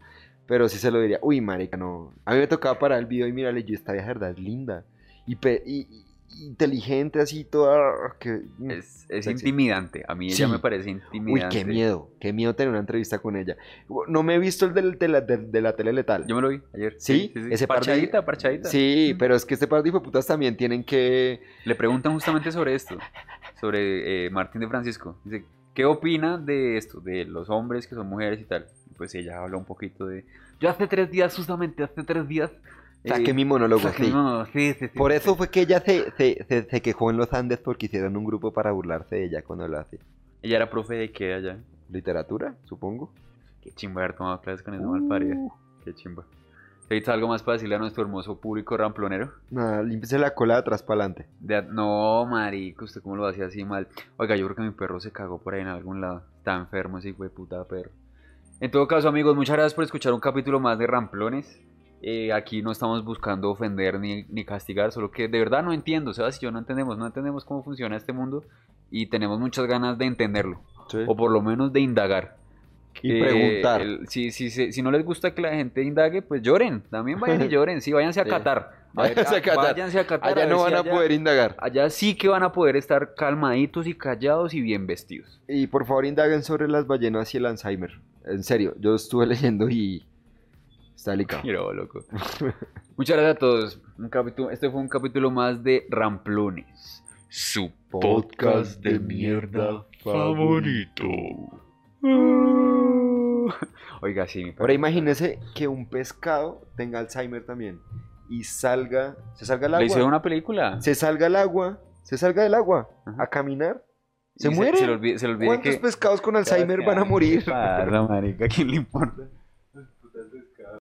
Pero sí se lo diría, uy, marica, no. A mí me tocaba parar el video y mírale, yo esta vieja de verdad es linda. Y- y- inteligente, así, toda... Que, Es, es intimidante. A mí ella Sí. me parece Uy, intimidante. qué miedo, qué miedo tener una entrevista con ella. No me he visto el del- de, la, de, de la tele letal. Yo me lo vi ayer. ¿Sí? Ese par de- parchadita, parchadita. Sí, pero es que este par de putas también tienen que... Le preguntan justamente sobre esto, sobre eh, Martín de Francisco. Dice, ¿qué opina de esto, de los hombres que son mujeres y tal? Pues ella habla un poquito de... Yo hace tres días, justamente hace tres días... Saqué eh, mi monólogo, saqué sí. mi monólogo, sí, sí, sí, Por eso fue que ella se, se, se, se quejó en los Andes porque hicieron un grupo para burlarse de ella cuando lo hace. Ella era profe de qué allá. Literatura, supongo. Qué chimba haber tomado clases con esa malparida. Uh, Qué chimba. ¿Te algo más para decirle a nuestro hermoso público ramplonero? nada, límpiese la cola de atrás para adelante. De- no, marico, ¿usted cómo lo hacía así mal? Oiga, yo creo que mi perro se cagó por ahí en algún lado. Está enfermo ese hijo de puta perro. En todo caso, amigos, muchas gracias por escuchar un capítulo más de Ramplones. Eh, aquí no estamos buscando ofender ni, ni castigar, solo que de verdad no entiendo, Sebas y yo no entendemos, no entendemos cómo funciona este mundo y tenemos muchas ganas de entenderlo, o por lo menos de indagar. Y Eh, preguntar. el- si, si, si, si no les gusta que la gente indague, pues lloren, también vayan y [LAUGHS] lloren, sí, váyanse a Sí. Qatar. [LAUGHS] A ver, Váyanse a Qatar. váyanse a Qatar, Allá a no si van a poder indagar. Allá sí que van a poder estar calmaditos y callados y bien vestidos. Y por favor indaguen sobre las ballenas y el Alzheimer. En serio, yo estuve [LAUGHS] leyendo y está delicado. Quiero, loco. Muchas gracias a todos. Un capítulo, este fue un capítulo más de Ramplones. Su podcast de mierda favorito. [LAUGHS] Oiga, sí, mi Ahora imagínese que un pescado tenga Alzheimer también y salga, se salga al Le hicieron agua, una película. se salga al agua, se salga del agua Ajá. a caminar, se Y muere. Se, le olvide, se le olvide ¿Cuántos que... pescados con Alzheimer van a morir? [LAUGHS] ¿Qué pasa, marica? ¿A quién le importa?